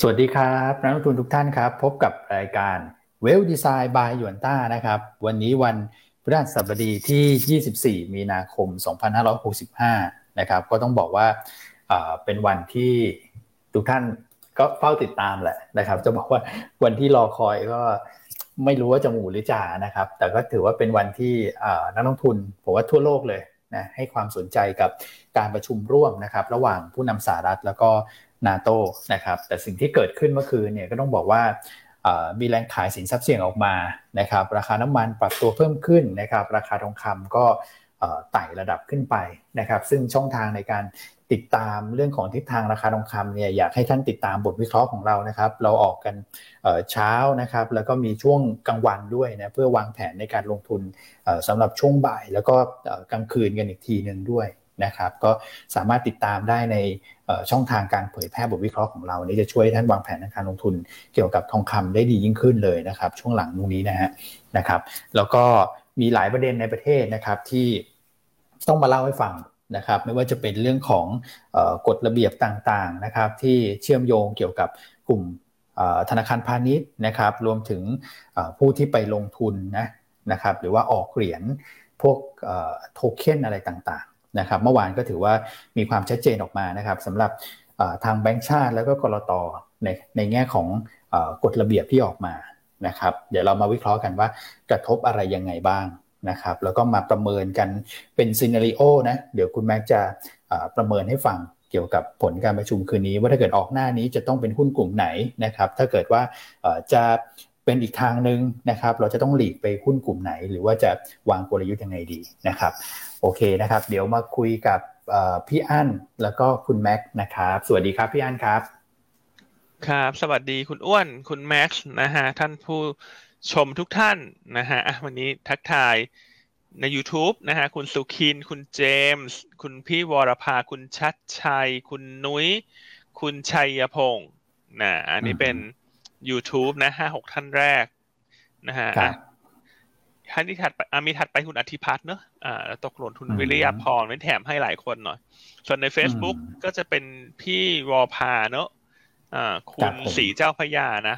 สวัสดีครับนักลงทุนทุกท่านครับ พบกับรายการเวลดีไซน์บายหยวนต้านะครับ วันนี้วันพฤหัสบดีที่ 24 มีนาคม 2565 นะครับ ก็ต้องบอกว่าเป็นวันที่ทุกท่านก็เฝ้าติดตามแหละนะครับ จะบอกว่าวันที่รอคอยก็ไม่รู้ว่าจะหมู่หรือจ่านะครับ แต่ก็ถือว่าเป็นวันที่นักลงทุนผมว่าทั่วโลกเลยนะให้ความสนใจกับการประชุมร่วมนะครับ ระหว่างผู้นำสหรัฐแล้วก็ นาโตนะครับแต่สิ่งที่เกิดขึ้นเมื่อคืนเนี่ยก็ต้องบอกว่ามีแรงขายสินทรัพย์เสี่ยงออกมานะครับราคาน้ำมันปรับตัวเพิ่มขึ้นนะครับราคาทองคำก็ไต่ระดับขึ้นไปนะครับซึ่งช่องทางในการติดตามเรื่องของทิศทางราคาทองคำเนี่ยอยากให้ท่านติดตามบทวิเคราะห์ของเรานะครับ เราออกกันเช้านะครับแล้วก็มีช่วงกลางวันด้วยนะเพื่อวางแผนในการลงทุนสำหรับช่วงบ่าย แล้วก็กลางคืนกันอีกทีหนึ่งด้วย นะครับ ก็สามารถติดตามได้ในช่องทางการเผยแพร่บทวิเคราะห์ของเรานี้จะช่วยท่านวางแผนในการลงทุนเกี่ยวกับทองคำได้ดียิ่งขึ้นเลยนะครับ ช่วงหลังตรงนี้นะฮะนะครับ แล้วก็มีหลายประเด็นในประเทศนะครับที่ต้องมาเล่าให้ฟังนะครับ ไม่ว่าจะเป็นเรื่องของกฎระเบียบต่างๆนะครับ ที่เชื่อมโยงเกี่ยวกับกลุ่มธนาคารพาณิชย์นะครับ รวมถึงผู้ที่ไปลงทุนนะนะครับ หรือว่าออกเหรียญพวกโทเค็นอะไรต่าง นะครับเมื่อวานก็ถือว่ามีความชัดเจนออกมานะครับสำหรับทางแบงก์ชาติแล้วก็กรตในในแง่ของกฎระเบียบที่ออกมานะครับ เดี๋ยวเรามาวิเคราะห์กันว่ากระทบอะไรยังไงบ้างนะครับแล้วก็มาประเมินกันเป็นซีนารีโอนะเดี๋ยวคุณแม็กจะประเมินให้ฟังเกี่ยวกับผลการประชุมคืนนี้ ว่าถ้าเกิดออกหน้านี้จะต้องเป็นหุ้นกลุ่มไหนนะครับถ้าเกิดว่าจะเป็นอีกทางหนึ่งนะครับ เราจะต้องหลีกไปหุ้นกลุ่มไหน หรือว่าจะวางกลยุทธ์ยังไงดีนะครับ โอเคนะครับ เดี๋ยวมาคุยกับพี่อั้นแล้วก็คุณแม็กนะครับ สวัสดีครับพี่อั้นครับ ครับ สวัสดีคุณอ้วน คุณแม็กซ์นะฮะท่านผู้ชมทุกท่านนะฮะวันนี้ทักทายใน YouTube นะฮะคุณสุคิน คุณเจมส์ คุณพี่วรภา คุณชัดชัย คุณนุ้ย คุณชัยพงศ์นะ อันนี้เป็น YouTube นะห้าหกท่านแรกนะฮะ ท่านที่ถัดไปมีถัดไปคุณอธิพัฒน์เนอะอ่าตกหล่นทุนวิริยาพรไม่แถมให้หลายคนหน่อย ส่วนใน Facebook ก็จะเป็นพี่วอพาเนอะอ่าคุณสีเจ้าพญานะ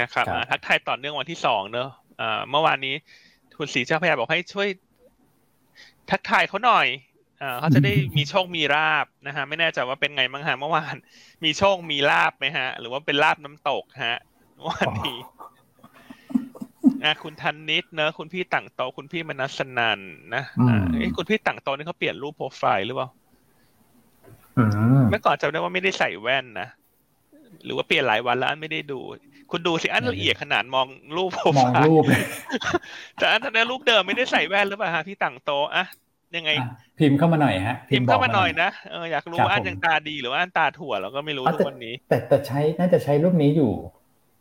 นะครับทักทายต่อเนื่องวันที่สองเนอะอ่าเมื่อวานนี้คุณสีเจ้าพญาบอกให้ช่วย ทักทายเขาหน่อยอ่าเขาจะได้มีโชคมีลาบนะฮะ ไม่แน่ใจว่าเป็นไงบ้างฮะเมื่อวาน มีโชคมีลาบไหมฮะ หรือว่าเป็นลาบน้ำตกฮะวันนี้ อะคุณทันนิดเนอะคุณพี่ต่างโตคุณพี่มนัสนันนะอ่าคุณพี่ต่างโตนี่เขาเปลี่ยนรูปโปรไฟล์หรือเปล่าเมื่อก่อนจำได้ว่าไม่ได้ใส่แว่นนะหรือว่าเปลี่ยนหลายวันแล้วอันไม่ได้ดู คุณดูสิอันละเอียดขนาดมองรูปโปรไฟล์มองรูปแต่อันนั้นรูปเดิมไม่ได้ใส่แว่นหรือเปล่าฮะพี่ต่างโตอะยังไง พิมพ์เข้ามาหน่อยฮะ พิมพ์เข้ามาหน่อยนะเอออยากรู้ว่าอันยังตาดีหรือว่าอันตาถั่วเราก็ไม่รู้ทุกวันนี้ แต่แต่ใช้น่าจะใช้รูปนี้อยู่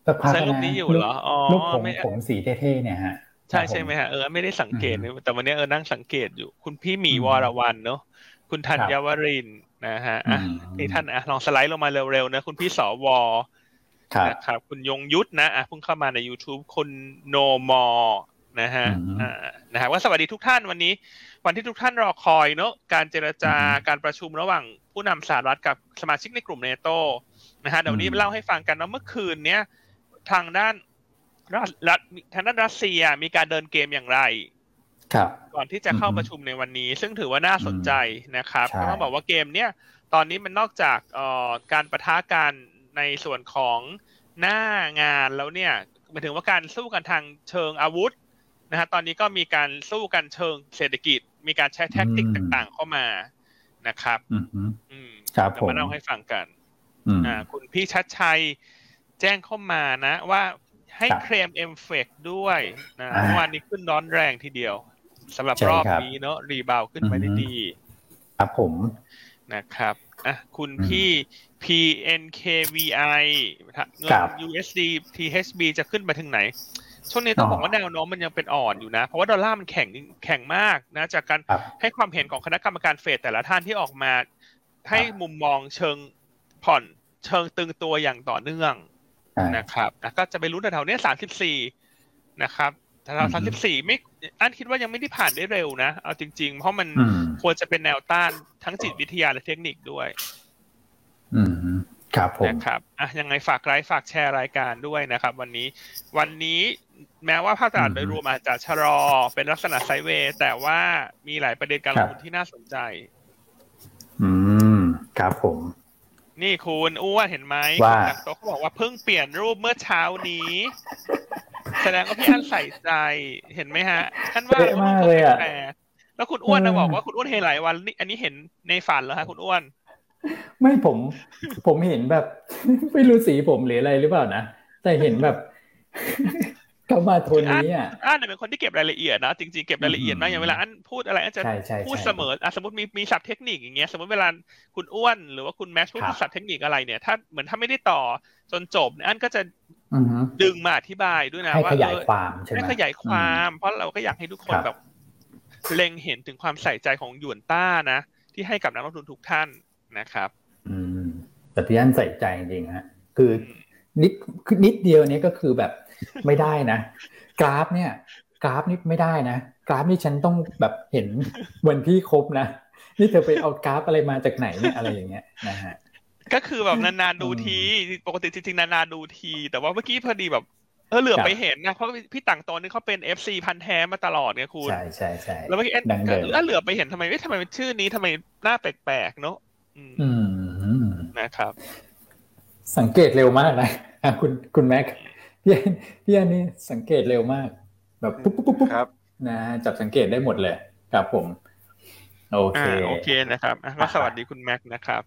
สักพักใช้รูปนี้อยู่เหรออ๋อรูปผมผมสีเท่ๆเนี่ยฮะใช่ใช่ไหมฮะเออไม่ได้สังเกตแต่วันนี้เออนั่งสังเกตอยู่ คุณพี่หมีวรวันเนาะคุณธัญวรินนะฮะอะนี่ท่านอะลองสไลด์ลงมาเร็วๆนะคุณพี่สวนะครับคุณยงยุทธนะอะเพิ่งเข้ามาใน YouTube คุณโนมอนะฮะอ่านะฮะว่าสวัสดีทุกท่านวันนี้ วันที่ทุกท่านรอคอยเนาะการเจรจาการประชุมระหว่างผู้นำสหรัฐกับสมาชิกในกลุ่มเนโตนะฮะเดี๋ยวนี้เล่าให้ฟังกันว่าเมื่อคืนเนี้ย ทางด้านรัฐทางด้านรัสเซียมีการเดินเกมอย่างไร ครับ ก่อนที่จะเข้าประชุมในวันนี้ ซึ่งถือว่าน่าสนใจนะครับเพราะบอกว่าเกมเนี้ยตอนนี้มันนอกจากเอ่อการประทะกันในส่วนของหน้างานแล้วเนี่ยหมายถึงว่าการสู้กันทางเชิงอาวุธนะฮะตอนนี้ก็มีการสู้กันเชิงเศรษฐกิจ มีการใช้แท็กติกต่างๆเข้ามานะครับ อืมครับผมมาเล่าให้ฟังกัน อ่า คุณพี่ชัดชัย แจ้งเข้ามานะ ว่าให้เคลมเอมเฟกด้วยนะเมื่อวานนี้ขึ้นร้อนแรงทีเดียวสำหรับรอบนี้เนาะรีบาวขึ้นไปได้ดี ครับผมนะครับอะคุณพี่ PNKVI เงิน USD THB จะขึ้นไปถึงไหน ช่วงนี้ต้องบอกว่าแนวโน้มมันยังเป็นอ่อนอยู่นะ เพราะว่าดอลลาร์มันแข็งแข็งมากนะ จากการให้ความเห็นของคณะกรรมการเฟดแต่ละท่านที่ออกมา ให้มุมมองเชิงผ่อนเชิงตึงตัวอย่างต่อเนื่อง นะครับก็จะไปรู้แถวๆนี้สามสิบสี่นะครับแถวสามสิบสี่ไม่อันคิดว่ายังไม่ได้ผ่านได้เร็วนะ เอาจริง ๆ เพราะมันควรจะเป็นแนวต้านทั้งจิตวิทยาและเทคนิคด้วย อืมครับผมนะครับอะยังไงฝากไลค์ฝากแชร์รายการด้วยนะครับ วันนี้ วันนี้แม้ว่าภาคตลาดโดยรวมอาจจะชะลอเป็นลักษณะไซเวย์แต่ว่ามีหลายประเด็นการลงทุนที่น่าสนใจ อืม ครับผม นี่คุณอ้วนเห็นไหมว่าโต๊ะเขาบอกว่าเพิ่งเปลี่ยนรูปเมื่อเช้านี้ แสดงว่าพี่อันใส่ใจเห็นไหมฮะท่านว่ามากเลยอะแล้วคุณอ้วนนะบอกว่าคุณอ้วนเห็นหลายวันนี่อันนี้เห็นในฝันเหรอฮะคุณอ้วน ไม่ผม ผมเห็นแบบ ไม่รู้สีผมหรืออะไรหรือเปล่านะ แต่เห็นแบบ เข้ามาโทนนี้อะอันเป็นคนที่เก็บรายละเอียดนะจริงๆเก็บรายละเอียดมากอย่างเวลาอันพูดอะไรอันจะพูดเสมออะสมมติมีมีศัพท์เทคนิคอย่างเงี้ยสมมติเวลาคุณอ้วนหรือว่าคุณแม็กซ์พูดศัพท์เทคนิคอะไรเนี่ยถ้าเหมือนถ้าไม่ได้ต่อจนจบอันก็จะดึงมาอธิบายด้วยนะว่าให้ขยายความใช่ไหมให้ขยายความ เพราะเราก็อยากให้ทุกคนแบบเล็งเห็นถึงความใส่ใจของหยวนต้านะ ที่ให้กับนักลงทุนทุกท่านนะครับ อืมแต่พี่อันใส่ใจจริงฮะคือนิดคือนิดเดียวนี้ก็คือแบบ ไม่ได้นะ กราฟเนี่ยกราฟนี่ไม่ได้นะ กราฟนี่ฉันต้องแบบเห็นวันที่ครบนะ นี่เธอไปเอากราฟอะไรมาจากไหนเนี่ยอะไรอย่างเงี้ยนะฮะก็คือแบบนานๆดูที ปกติจริงๆนานๆดูที แต่ว่าเมื่อกี้พอดีแบบเออเหลือบไปเห็นนะเพราะพี่ต่างตอนนี้เขาเป็น FC พันธุ์แท้มาตลอดเนี่ยคุณใช่ใช่ใช่แล้วเมื่อกี้เห็นแล้วเหลือบไปเห็นทำไมไม่ทำไมชื่อนี้ทำไมหน้าแปลกๆเนาะอืมนะครับ สังเกตเร็วมากนะคุณคุณแม็ก พี่พี่อันนี้สังเกตเร็วมาก แบบปุ๊บปุ๊บปุ๊บนะจับสังเกตได้หมดเลยครับผม โอเคโอเคนะครับก็สวัสดีคุณแม็กนะครับ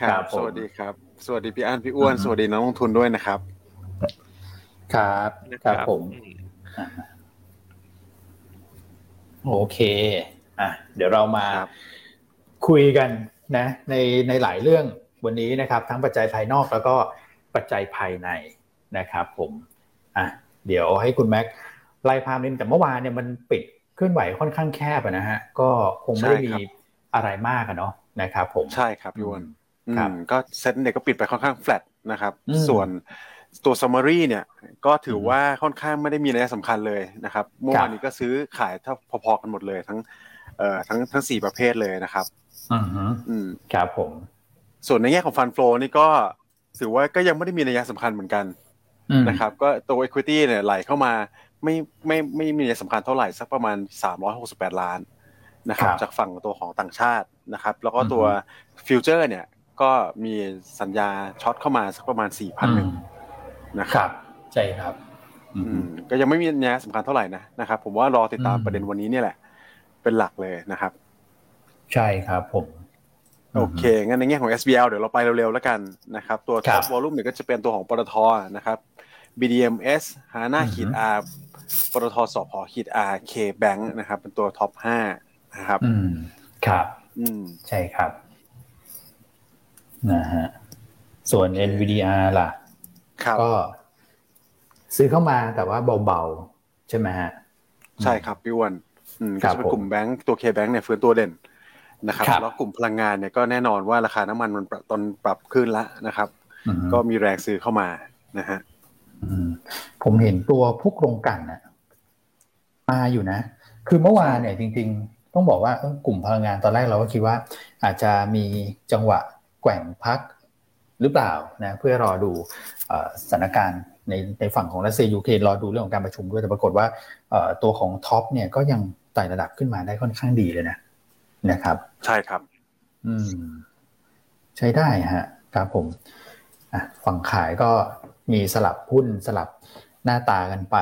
ครับ สวัสดีครับ สวัสดีพี่อันพี่อ้วน สวัสดีนักลงทุนด้วยนะครับ ครับครับผมโอเค อะ เดี๋ยวเรามาคุยกันนะ ในในหลายเรื่องวันนี้นะครับ ทั้งปัจจัยภายนอกแล้วก็ปัจจัยภายใน นะครับผมอะเดี๋ยวให้คุณแม็กไล่ภาพนิดแต่เมื่อวานเนี่ยมันปิดเคลื่อนไหวค่อนข้างแคบนะฮะก็คงไม่ได้มีอะไรมากอะเนาะนะครับผมใช่ครับยวนครับก็เซ็ตเนี่ยก็ปิดไปค่อนข้างแฟลตนะครับส่วนตัว summary เนี่ยก็ถือว่าค่อนข้างไม่ได้มีนัยสำคัญเลยนะครับเมื่อวานนี้ก็ซื้อขายถ้าพอๆกันหมดเลยทั้งเอ่อทั้งทั้งสี่ประเภทเลยนะครับอืมครับผม ส่วนในแง่ของฟันโฟนี่ก็ถือว่าก็ยังไม่ได้มีนัยสำคัญเหมือนกัน นะครับ ก็ตัว equity เนี่ยไหลเข้ามาไม่ไม่ไม่มีนัยสำคัญเท่าไหร่สักประมาณสามร้อยหกสิบแปดล้านนะครับ จากฝั่งตัวของต่างชาตินะครับ แล้วก็ตัวฟิวเจอร์เนี่ยก็มีสัญญาช็อตเข้ามาสักประมาณสี่พันหนึ่งนะครับ ใช่ครับก็ยังไม่มีนัยสำคัญเท่าไหร่นะนะครับ ผมว่ารอติดตามประเด็นวันนี้เนี่ยแหละ เป็นหลักเลยนะครับ ใช่ครับผมโอเค งั้นในแง่ของ SBL เดี๋ยวเราไปเร็วๆแล้วกันนะครับ ตัวท็อปวอลลุ่มเนี่ยก็จะเป็นตัวของปตทนะครับ BDMs ฮาน่าขีด R ปตทสพขีด R K Bank นะครับ เป็นตัวท็อปห้านะครับ อืม ครับ อืม ใช่ครับ นะฮะ ส่วน NVDR ล่ะก็ ซื้อเข้ามาแต่ว่าเบา ๆ ใช่ไหมฮะ ใช่ครับพี่วันก็จะเป็นกลุ่มแบงก์ตัวเคแบงก์เนี่ยฟื้นตัวเด่นนะครับแล้วกลุ่มพลังงานเนี่ยก็แน่นอนว่าราคาน้ำมันมันตอนปรับขึ้นแล้วนะครับ ก็มีแรงซื้อเข้ามานะฮะ ผมเห็นตัวพวกโรงกันนะมาอยู่นะ คือเมื่อวานเนี่ยจริง ๆ ต้องบอกว่ากลุ่มพลังงานตอนแรกเราก็คิดว่า อาจจะมีจังหวะแกว่งพักหรือเปล่านะเพื่อรอดูสถานการณ์ในในฝั่งของรัสเซียยูเครนรอดูเรื่องของการประชุมด้วยแต่ปรากฏว่าตัวของท็อปเนี่ยก็ยังไต่ระดับขึ้นมาได้ค่อนข้างดีเลยนะนะครับ ใช่ครับ อืม ใช้ได้ฮะครับผมฝั่งขายก็ มีสลับหุ้นสลับหน้าตากันไป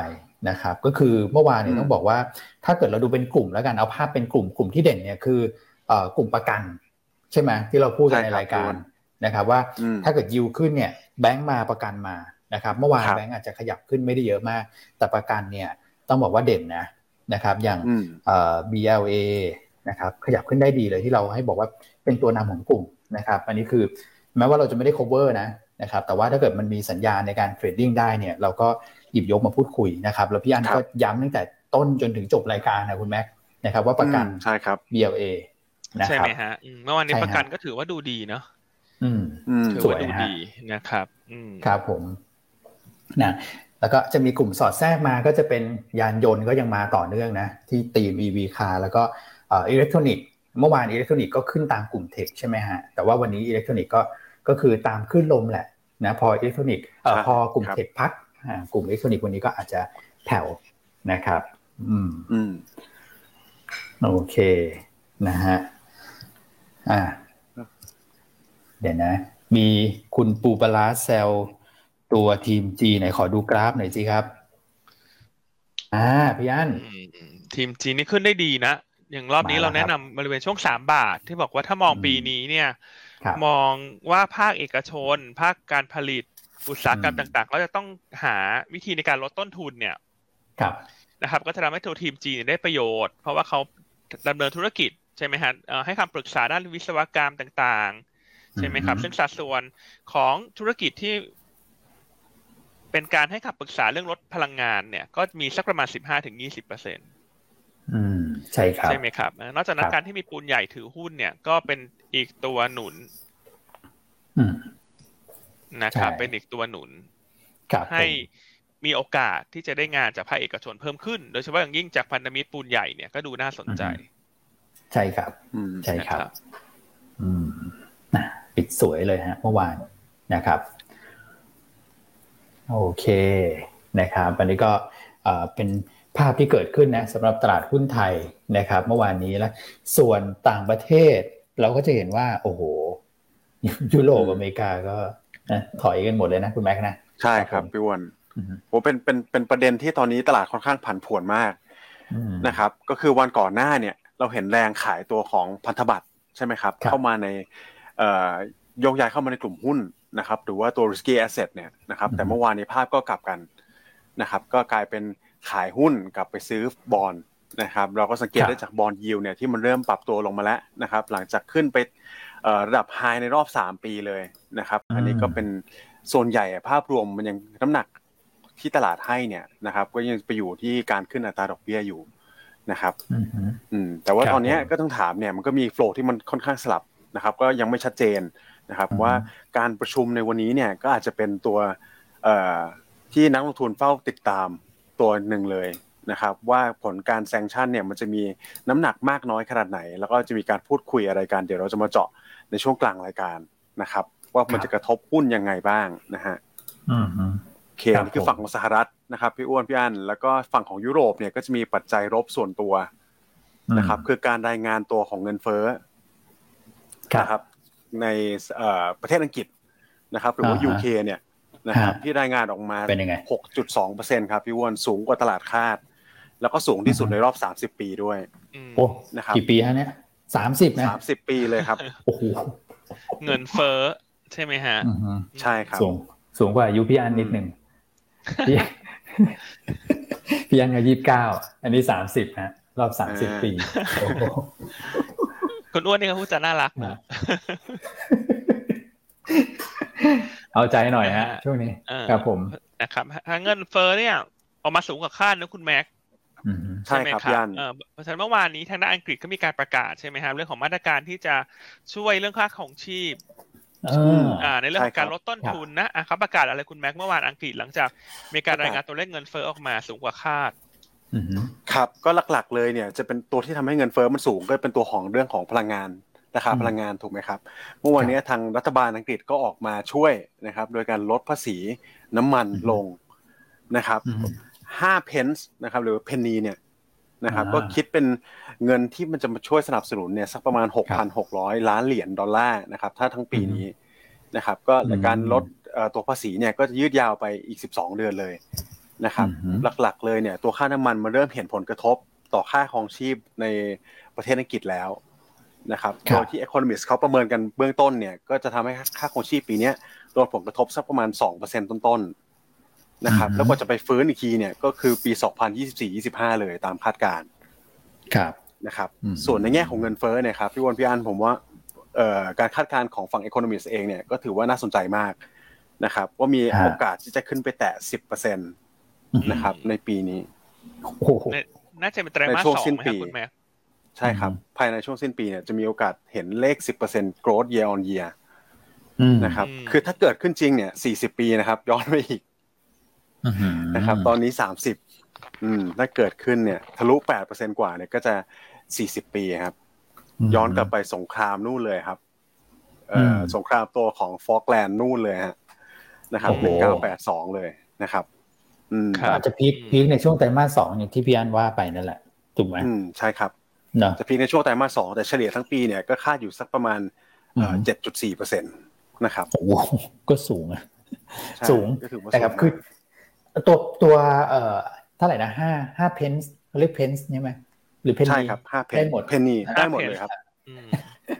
นะครับ ก็คือเมื่อวานเนี่ยต้องบอกว่า ถ้าเกิดเราดูเป็นกลุ่มแล้วกันเอาภาพเป็นกลุ่มกลุ่มที่เด่นเนี่ยคือกลุ่มประกัน ใช่ไหมที่เราพูดกันในรายการนะครับ ว่าถ้าเกิดยิวขึ้นเนี่ยแบงก์มาประกันมานะครับ เมื่อวานแบงก์อาจจะขยับขึ้นไม่ได้เยอะมาก แต่ประกันเนี่ยต้องบอกว่าเด่นนะนะครับ อย่าง BLA นะครับขยับขึ้นได้ดีเลยที่เราให้บอกว่าเป็นตัวนำของกลุ่มนะครับ อันนี้คือแม้ว่าเราจะไม่ได้ cover นะ นะครับแต่ว่าถ้าเกิดมันมีสัญญาณในการเทรดดิ้งได้เนี่ยเราก็หยิบยกมาพูดคุยนะครับแล้วพี่อันก็ย้ำตั้งแต่ต้นจนถึงจบรายการนะคุณแม็กนะครับว่าประกันใช่ครับ BLA นะครับใช่ไหมฮะเมื่อวานนี้ประกันก็ถือว่าดูดีเนาะอืมถือว่าดูดีนะครับครับผมนะแล้วก็จะมีกลุ่มสอดแทรกมาก็จะเป็นยานยนต์ก็ยังมาต่อเนื่องนะ ที่ตีม EV คาร์แล้วก็อิเล็กทรอนิกส์เมื่อวานอิเล็กทรอนิกส์ก็ขึ้นตามกลุ่ม tech ใช่ไหมฮะแต่ว่าวันนี้อิเล็กทรอนิกส์ก็ ก็ก็คือตามขึ้นลมแหละนะพออิเล็กทรอนิกส์เอ่อพอกลุ่ม tech พักกลุ่มอิเล็กทรอนิกส์วันนี้ก็อาจจะแผ่วนะครับ อืมอืมโอเคนะฮะอ่า เดี๋ยวนะ มีคุณปูปลาเซลตัวทีมจีไหนขอดูกราฟหน่อยสิครับ อ่าพี่อันทีมจีนนี่ขึ้นได้ดีนะอย่างรอบนี้เราแนะนำบริเวณช่วงสามบาทที่บอกว่าถ้ามองปีนี้เนี่ย มองว่าภาคเอกชน ภาคการผลิตอุตสาหกรรมต่างๆ ก็จะต้องหาวิธีในการลดต้นทุนเนี่ยครับนะครับ ก็จะทำให้ตัวทีมจีนได้ประโยชน์ เพราะว่าเขาดำเนินธุรกิจใช่ไหมฮะให้คำปรึกษาด้านวิศวกรรมต่างๆ ใช่ไหมครับ ซึ่งสัดส่วนของธุรกิจที่ เป็นการให้คำปรึกษาเรื่องลดพลังงานเนี่ย ก็มีสักประมาณสิบห้าถึงยี่สิบเปอร์เซ็นต์ อืมใช่ครับใช่ไหมครับ นอกจากนั้นการที่มีปูนใหญ่ถือหุ้นเนี่ย ก็เป็นอีกตัวหนุนอืมนะครับ เป็นอีกตัวหนุนให้มีโอกาสที่จะได้งานจากภาคเอกชนเพิ่มขึ้น โดยเฉพาะอย่างยิ่งจากพันธมิตรปูนใหญ่เนี่ยก็ดูน่าสนใจ ใช่ครับใช่ครับ อืมนะปิดสวยเลยฮะ เมื่อวานนะครับ โอเคนะครับ อันนี้ก็เป็น ภาพที่เกิดขึ้นนะสำหรับตลาดหุ้นไทยนะครับเมื่อวานนี้แล้วส่วนต่างประเทศ เราก็จะเห็นว่า โอ้โห ยุโรปอเมริกาก็ถอยกันหมดเลยนะคุณแม็กนะ ใช่ครับพี่วอนโอ้เป็นเป็นเป็นประเด็นที่ตอนนี้ตลาดค่อนข้างผันผวนมากนะครับ ก็คือวันก่อนหน้าเนี่ย เราเห็นแรงขายตัวของพันธบัตรใช่ไหมครับ เข้ามาในโยกย้ายเข้ามาในกลุ่มหุ้นนะครับ หรือว่าตัว risky asset เนี่ยนะครับ แต่เมื่อวานนี้ภาพก็กลับกันนะครับ ก็กลายเป็น ขายหุ้นกลับไปซื้อบอลนะครับเราก็สังเกตได้จากบอลยิวเนี่ยที่มันเริ่มปรับตัวลงมาแล้วนะครับ หลังจากขึ้นไประดับไฮในรอบ 3 ปีเลยนะครับ อันนี้ก็เป็นโซนใหญ่ภาพรวมมันยังน้ำหนักที่ตลาดให้เนี่ยนะครับ ก็ยังไปอยู่ที่การขึ้นอัตราดอกเบี้ยอยู่นะครับอืมแต่ว่าตอนนี้ก็ต้องถามเนี่ยมันก็มีโฟล์ที่มันค่อนข้างสลับนะครับ ก็ยังไม่ชัดเจนนะครับ ว่าการประชุมในวันนี้เนี่ยก็อาจจะเป็นตัวที่นักลงทุนเฝ้าติดตาม ตัวหนึ่งเลยนะครับว่าผลการแซงชั่นเนี่ยมันจะมีน้ำหนักมากน้อยขนาดไหน แล้วก็จะมีการพูดคุยอะไรกันเดี๋ยวเราจะมาเจาะในช่วงกลางรายการนะครับ ว่ามันจะกระทบหุ้นยังไงบ้างนะฮะโอเคนี่คือฝั่งของสหรัฐนะครับพี่อ้วนพี่อันแล้วก็ฝั่งของยุโรปเนี่ยก็จะมีปัจจัยลบส่วนตัวนะครับ คือการรายงานตัวของเงินเฟ้อนะครับ ในประเทศอังกฤษนะครับ หรือว่า UK เนี่ย นะครับที่รายงานออกมาเป็นยังไง6.2เปอร์เซ็นครับพี่อ้วนสูงกว่าตลาดคาด แล้วก็สูงที่สุดในรอบ 30 ปีด้วยโอ้นะครับกี่ปีฮะเนี่ยสามสิบนะสามสิบปีเลยครับโอ้โหเงินเฟ้อใช่ไหมฮะใช่ครับ สูงสูงกว่ายุพี่อันนิดหนึ่งพี่อันก็ยี่สิบเก้าอันนี้สามสิบฮะรอบสามสิบปีคุณอ้วนนี่เขาพูดจะน่ารักนะ เอาใจหน่อยฮะ ช่วงนี้ครับผมนะครับเงินเฟ้อเนี่ยออกมาสูงกว่าคาดนะคุณแม็กใช่ไหมครับเพราะฉะนั้นเมื่อวานนี้ทางด้านอังกฤษก็มีการประกาศใช่ไหมครับเรื่องของมาตรการที่จะช่วยเรื่องค่าของชีพอ่าในเรื่องของการลดต้นทุนนะอะเขาประกาศอะไรคุณแม็กเมื่อวานอังกฤษหลังจากมีการรายงานตัวเลขเงินเฟ้อออกมาสูงกว่าคาดครับก็หลักๆเลยเนี่ยจะเป็นตัวที่ทำให้เงินเฟ้อมันสูงก็เป็นตัวของเรื่องของพลังงาน ราคาพลังงานถูกไหมครับ เมื่อวานนี้ทางรัฐบาลอังกฤษก็ออกมาช่วยนะครับ โดยการลดภาษีน้ำมันลงนะครับห้าเพนส์นะครับหรือเพนนีเนี่ยนะครับก็คิดเป็นเงินที่มันจะมาช่วยสนับสนุนเนี่ยสักประมาณ 6,600 ล้านเหรียญดอลลาร์นะครับถ้าทั้งปีนี้นะครับ ก็การลดตัวภาษีเนี่ยก็จะยืดยาวไปอีก 12 เดือนเลยนะครับ หลักๆเลยเนี่ยตัวค่าน้ำมันมันเริ่มเห็นผลกระทบต่อค่าครองชีพในประเทศอังกฤษแล้ว นะครับ โดยที่ Economist เขาประเมินกันเบื้องต้นเนี่ย ก็จะทำให้ค่าครองชีพปีนี้โดนผลกระทบสักประมาณ 2%ต้นๆนะครับ แล้วก็จะไปฟื้นอีกทีเนี่ยก็คือปี 2024-25 เลยตามคาดการณ์ครับนะครับ ส่วนในแง่ของเงินเฟ้อเนี่ยครับพี่วอนพี่อันผมว่าการคาดการณ์ของฝั่ง Economist เองเนี่ยก็ถือว่าน่าสนใจมากนะครับ ว่ามีโอกาสที่จะขึ้นไปแตะ 10%นะครับ ในปีนี้น่าจะเป็นไตรมาสสองไหมครับคุณแม่ ใช่ครับ ภายในช่วงสิ้นปีเนี่ยจะมีโอกาสเห็นเลข 10% growth year on year นะครับ คือถ้าเกิดขึ้นจริงเนี่ย40 ปีนะครับ ย้อนไปอีกนะครับ ตอนนี้ 30อืมถ้าเกิดขึ้นเนี่ย ทะลุ 8%กว่าเนี่ยก็จะ 40 ปีครับ ย้อนกลับไปสงครามนู่นเลยครับสงครามตัวของฟอกแลนด์นู่นเลยฮะนะครับหนึ่งเก้าแปดสองเลยนะครับอืมอาจจะพีคพีคในช่วงไตรมาสสองอย่างที่พี่อันว่าไปนั่นแหละถูกไหมอืมใช่ครับ เนาะจะพีคในช่วงไตรมาสสองแต่เฉลี่ยทั้งปีเนี่ยก็คาดอยู่สักประมาณเจ็ดจุดสี่เปอร์เซ็นต์นะครับโอ้ก็สูงอะสูงแต่ครับคือตัวตัวเอ่อเท่าไหร่นะห้าห้า pence เรียก pence ใช่ไหมหรือ penny ใช่ครับห้า pence หมด penny ได้หมดเลยครับ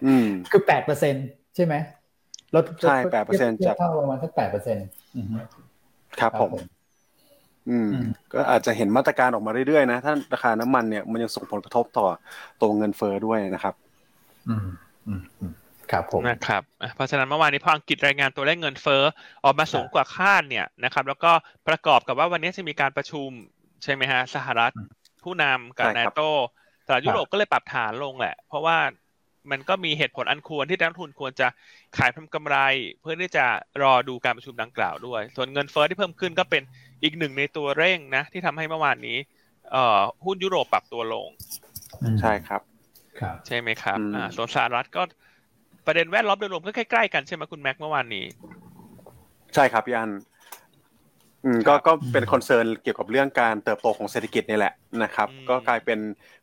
อืมคือแปดเปอร์เซ็นต์ใช่ไหมลดใช่แปดเปอร์เซ็นต์จากประมาณสักแปดเปอร์เซ็นต์ครับผม อืม ก็อาจจะเห็นมาตรการออกมาเรื่อยๆนะ ถ้าราคาน้ำมันเนี่ยมันยังส่งผลกระทบต่อตัวเงินเฟ้อด้วยนะครับ อืมอืมครับผมนะครับเพราะฉะนั้นเมื่อวานนี้พออังกฤษรายงานตัวเลขเงินเฟ้อออกมาสูงกว่าคาดเนี่ยนะครับ แล้วก็ประกอบกับว่าวันนี้จะมีการประชุมใช่ไหมฮะสหรัฐผู้นำกับนาโตตลาดยุโรปก็เลยปรับฐานลงแหละ เพราะว่ามันก็มีเหตุผลอันควรที่นักทุนควรจะขายทำกำไร เพื่อที่จะรอดูการประชุมดังกล่าวด้วย ส่วนเงินเฟ้อที่เพิ่มขึ้นก็เป็น อีกหนึ่งในตัวเร่งนะ ที่ทำให้เมื่อวานนี้ เอ่อหุ้นยุโรปปรับตัวลง ใช่ครับ ครับ ใช่ไหมครับอ่าส่วนสหรัฐก็ประเด็นแวดล้อมโดยรวมก็ใกล้ๆกันใช่ไหมคุณแม็กเมื่อวานนี้ ใช่ครับพี่อันอืมก็ก็เป็น concern เกี่ยวกับเรื่องการเติบโตของเศรษฐกิจนี่แหละนะครับก็กลายเป็น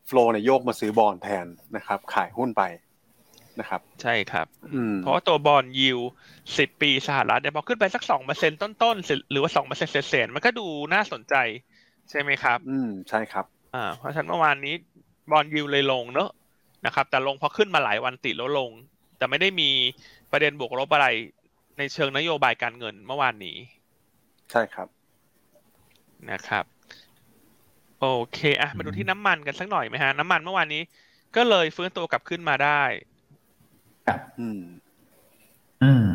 flow ในโยกมาซื้อบอลแทนนะครับ ขายหุ้นไป นะครับ ใช่ครับเพราะว่าตัว bond yield สิบปีสหรัฐเนี่ยพอขึ้นไปสักสองเปอร์เซ็นต้นๆ หรือว่าสองเปอร์เซ็นเศษมันก็ดูน่าสนใจ ใช่ไหมครับ อืมใช่ครับ อ่า เพราะฉะนั้นเมื่อวานนี้บอลยิวเลยลงเนอะนะครับ แต่ลงพอขึ้นมาหลายวันติดแล้วลง แต่ไม่ได้มีประเด็นบวกลบอะไรในเชิงนโยบายการเงินเมื่อวานนี้ ใช่ครับนะครับ โอเคอะมาดูที่น้ำมันกันสักหน่อยไหมฮะ น้ำมันเมื่อวานนี้ก็เลยฟื้นตัวกลับขึ้นมาได้ ครับอืม อืม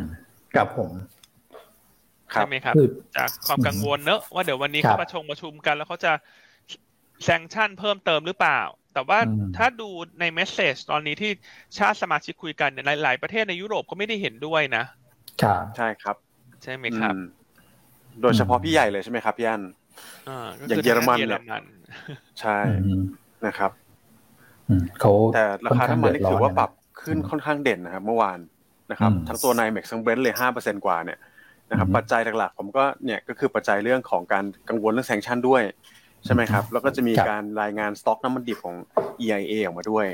กับผมใช่ไหมครับ จากความกังวลเนอะว่าเดี๋ยววันนี้เขาประชุมประชุมกันแล้วเขาจะsanction เพิ่มเติมหรือเปล่า แต่ว่าถ้าดูใน message ตอนนี้ที่ชาติสมาชิกคุยกันเนี่ยหลาย ๆ ประเทศในยุโรปก็ไม่ได้เห็นด้วยนะครับใช่ครับ ใช่ไหมครับ โดยเฉพาะพี่ใหญ่เลยใช่ไหมครับพี่อันอย่างเยอรมันเนี่ยใช่นะครับเขาแต่ราคาน้ำมันนี่ถือว่าปรับ ขึ้นค่อนข้างเด่นนะครับเมื่อวานนะครับทั้งตัว NYMEX ทั้ง Brent เลยห้าเปอร์เซ็นกว่าเนี่ยนะครับปัจจัยหลักๆผมก็เนี่ยก็คือปัจจัยเรื่องของการกังวลเรื่อง sanction ด้วยใช่ไหมครับ แล้วก็จะมีการรายงานสต็อกน้ำมันดิบของ EIA ออกมาด้วย